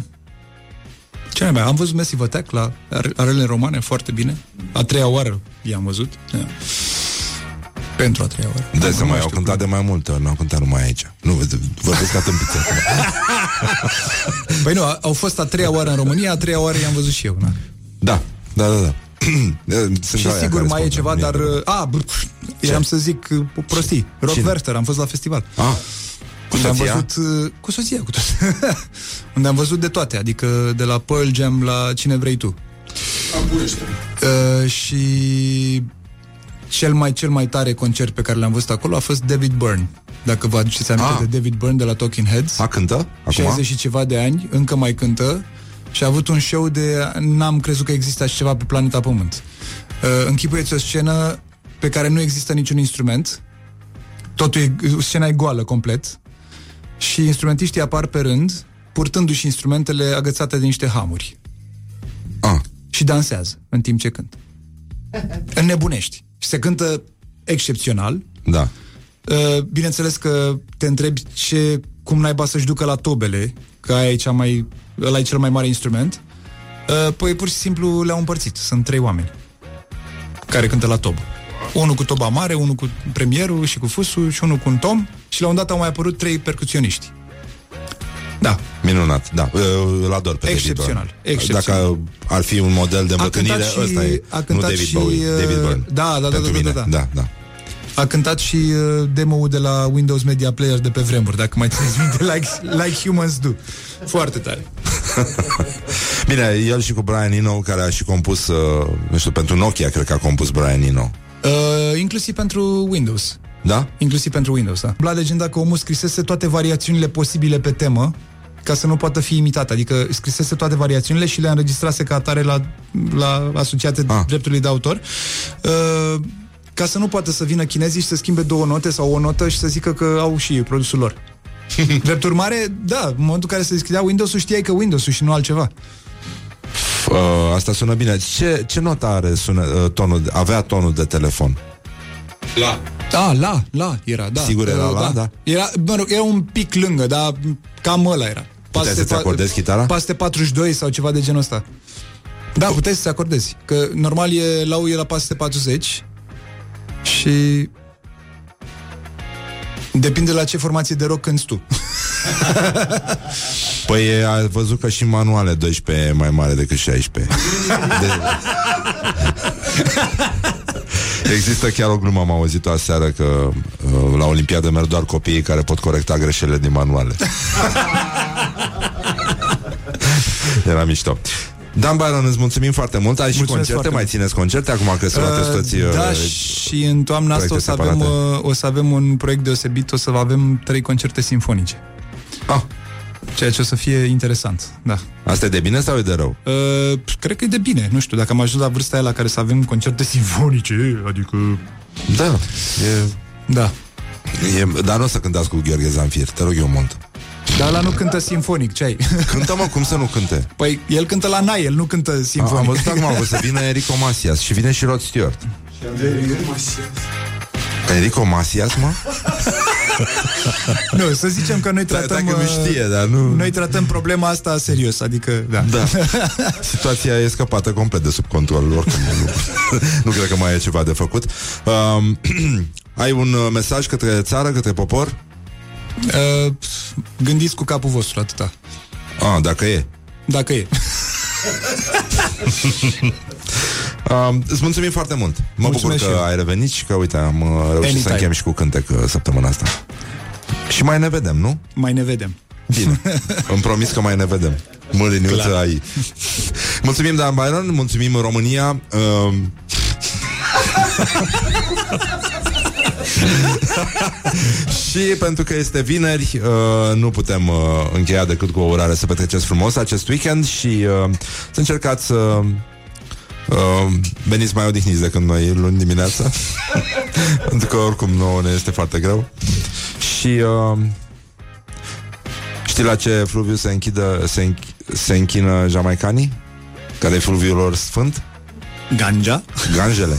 ce mai Am văzut Massive Attack la Are- Arele Romane, foarte bine. A treia oară i-am văzut. Da. Pentru a treia oară.
Da,
Nu
să mai
mai
au
știu
cântat de mai multe ori, n-au cântat numai aici. Nu, vorbesc ca tâmpiță acum.
cum. Păi nu, a- au fost a treia oară în România, a treia oară i-am văzut și eu. Na.
Da, da, da, da. Sunt
Și
aia
sigur
care
mai e
spun
ceva,
în
dar...
România.
A, br- eram să zic uh, prostii. Rock
Cine?
Werther, am fost la festival.
Ah, cu
Unde am
soția?
văzut uh, cu soția, cu toate. Unde am văzut de toate, adică de la Pearl Jam la cine vrei tu. Uh, și cel mai cel mai tare concert pe care l-am văzut acolo a fost David Byrne. Dacă vă aduceți aminte
Ah.
de David Byrne de la Talking Heads,
A, cântă? Acum?
60 și ceva de ani, încă mai cântă și a avut un show de... N-am crezut că există așa ceva pe planeta Pământ. Uh, închipuieți o scenă pe care nu există niciun instrument, totul e, scena e goală complet și instrumentiștii apar pe rând, purtându-și instrumentele agățate de niște hamuri
Ah,
și dansează în timp ce cântă. Înnebunești. Și se cântă excepțional.
da.
Uh, Bineînțeles că te întrebi ce, cum naiba să-și ducă la tobele, că aia e cea mai, ăla e cel mai mare instrument. Uh, Păi pur și simplu le-au împărțit. Sunt trei oameni care cântă la tobă. Unul cu toba mare, unul cu premierul și cu fusul și unul cu un tom și la un dat au mai apărut trei percuționiști. Da,
Minunat, da, îl ador pe
Excepțional,
David Byrne.
excepțional.
Dacă ar fi un model de
A
îmbătrânire,
cântat și-
ăsta e,
a
nu
cântat
David
și,
Bowie,
uh,
David Byrne.
da, da, da,
Pentru
da, da,
mine.
da.
da, da.
A cântat și uh, demo-ul de la Windows Media Player de pe vremuri, dacă mai țineți minte, like, like Humans Do. Foarte tare.
Bine, el și cu Brian Eno, care a și compus, uh, nu știu, pentru Nokia, cred că a compus Brian Eno.
Uh, inclusiv pentru Windows.
Da?
Inclusiv pentru Windows, da. La legenda că omul scrisese toate variațiunile posibile pe temă ca să nu poată fi imitat. Adică scrisese toate variațiunile și le înregistrase ca atare la, la asociate
Ah.
ah. dreptului de autor. Uh, ca să nu poată să vină chinezii și să schimbe două note sau o notă și să zică că au și ei produsul lor. Drept urmare, da, în momentul în care se deschidea Windows-ul, știai că Windows-ul și nu altceva.
Uh, asta sună bine. Ce, ce notă are sună, uh, tonul, de- avea tonul de telefon?
Da, la, la era, da.
Sigur era la, da?
Era, mă rog, era un pic lângă, dar cam ăla era.
Puteai să-ți
pa-
acordezi chitara?
Paste 42 sau ceva de genul ăsta. Da, puteai să-ți acordezi. Că normal e, la e la paste 40 și depinde la ce formație de rock cânti tu.
Păi a văzut că și manuale 12 e mai mare decât 16. De... Există chiar o glumă, am auzit-o aseară că uh, la Olimpiadă merg doar copiii care pot corecta greșelile din manuale. Era mișto. Dan Byron, îți mulțumim foarte mult. Ai și
Mulțumesc
concerte,
foarte
mai
mult.
țineți concerte acum că se luate toți... uh,
da, și în toamna asta o
proiecte
să, avem,
separate.
uh, o să avem un proiect deosebit, o să avem trei concerte simfonice.
Ah,
Ceea ce o să fie interesant, da.
asta e de bine sau e de rău?
Uh, cred că e de bine, nu știu, dacă am ajuns la vârsta aia la care să avem concerte simfonice, adică...
Da, e,
Da.
e, dar nu o să cântați cu Gheorghe Zanfir, te rog eu mult.
Dar ăla nu cântă simfonic, ce ai?
Cântă, mă, cum să nu cânte?
Păi el cântă la nai, el nu cântă
Am,
simfonic.
am văzut acum, o să vină Enrico Masias și vine și Rod Stewart. Enrico Masias, mă?
Nu, să zicem că noi
Da,
tratăm...
dacă nu
uh,
știe, dar nu...
Noi tratăm problema asta serios, adică, da.
Da. Situația e scăpată complet de sub control. Oricum, nu, nu cred că mai e ceva de făcut. Um, ai un uh, mesaj către țară, către popor?
Uh, gândiți cu capul vostru, atâta.
Ah, dacă e.
Dacă e.
Um, îți mulțumim foarte mult. Mă
Mulțumesc
bucur
și
că
eu.
ai revenit și că, uite, am uh, reușit să
Anytime.
închem și cu cântec uh, săptămâna asta. Și mai ne vedem, nu?
Mai ne vedem.
Bine. Îmi promis că mai ne vedem. Mâliniuță ai. Mulțumim, Dan Byron, mulțumim România. Um... și pentru că este vineri, uh, nu putem uh, încheia decât cu o urare să petreceți frumos acest weekend și uh, să încercați să Uh, veniți mai odihniți decât noi luni dimineața Pentru că oricum nouă ne este foarte greu Și uh, Știi la ce fluviu se închidă Se, înch- se închină jamaicanii? Care e fluviul lor sfânt?
Ganja?
Ganjele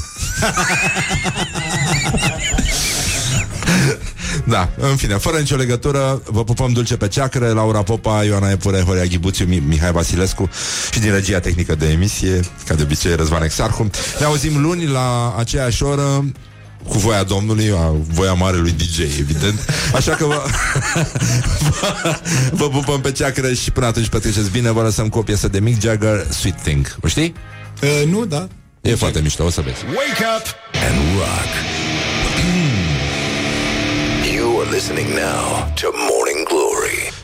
Da, în fine, fără nicio legătură Vă pupăm dulce pe ceacră Laura Popa, Ioana Epure, Horia Ghibuțiu Mi- Mihai Vasilescu și din regia tehnică de emisie Ca de obicei Răzvan Exarhu Ne auzim luni la aceeași oră cu voia Domnului, a, voia marelui DJ, evident. Așa că vă, vă, vă pupăm pe ceacră și până atunci petreceți bine, vă lăsăm cu o piesă de Mick Jagger, Sweet Thing. O știi?
Uh, nu, da.
E foarte mișto, o să vezi.
Wake up and rock. Listening now to Morning Glory.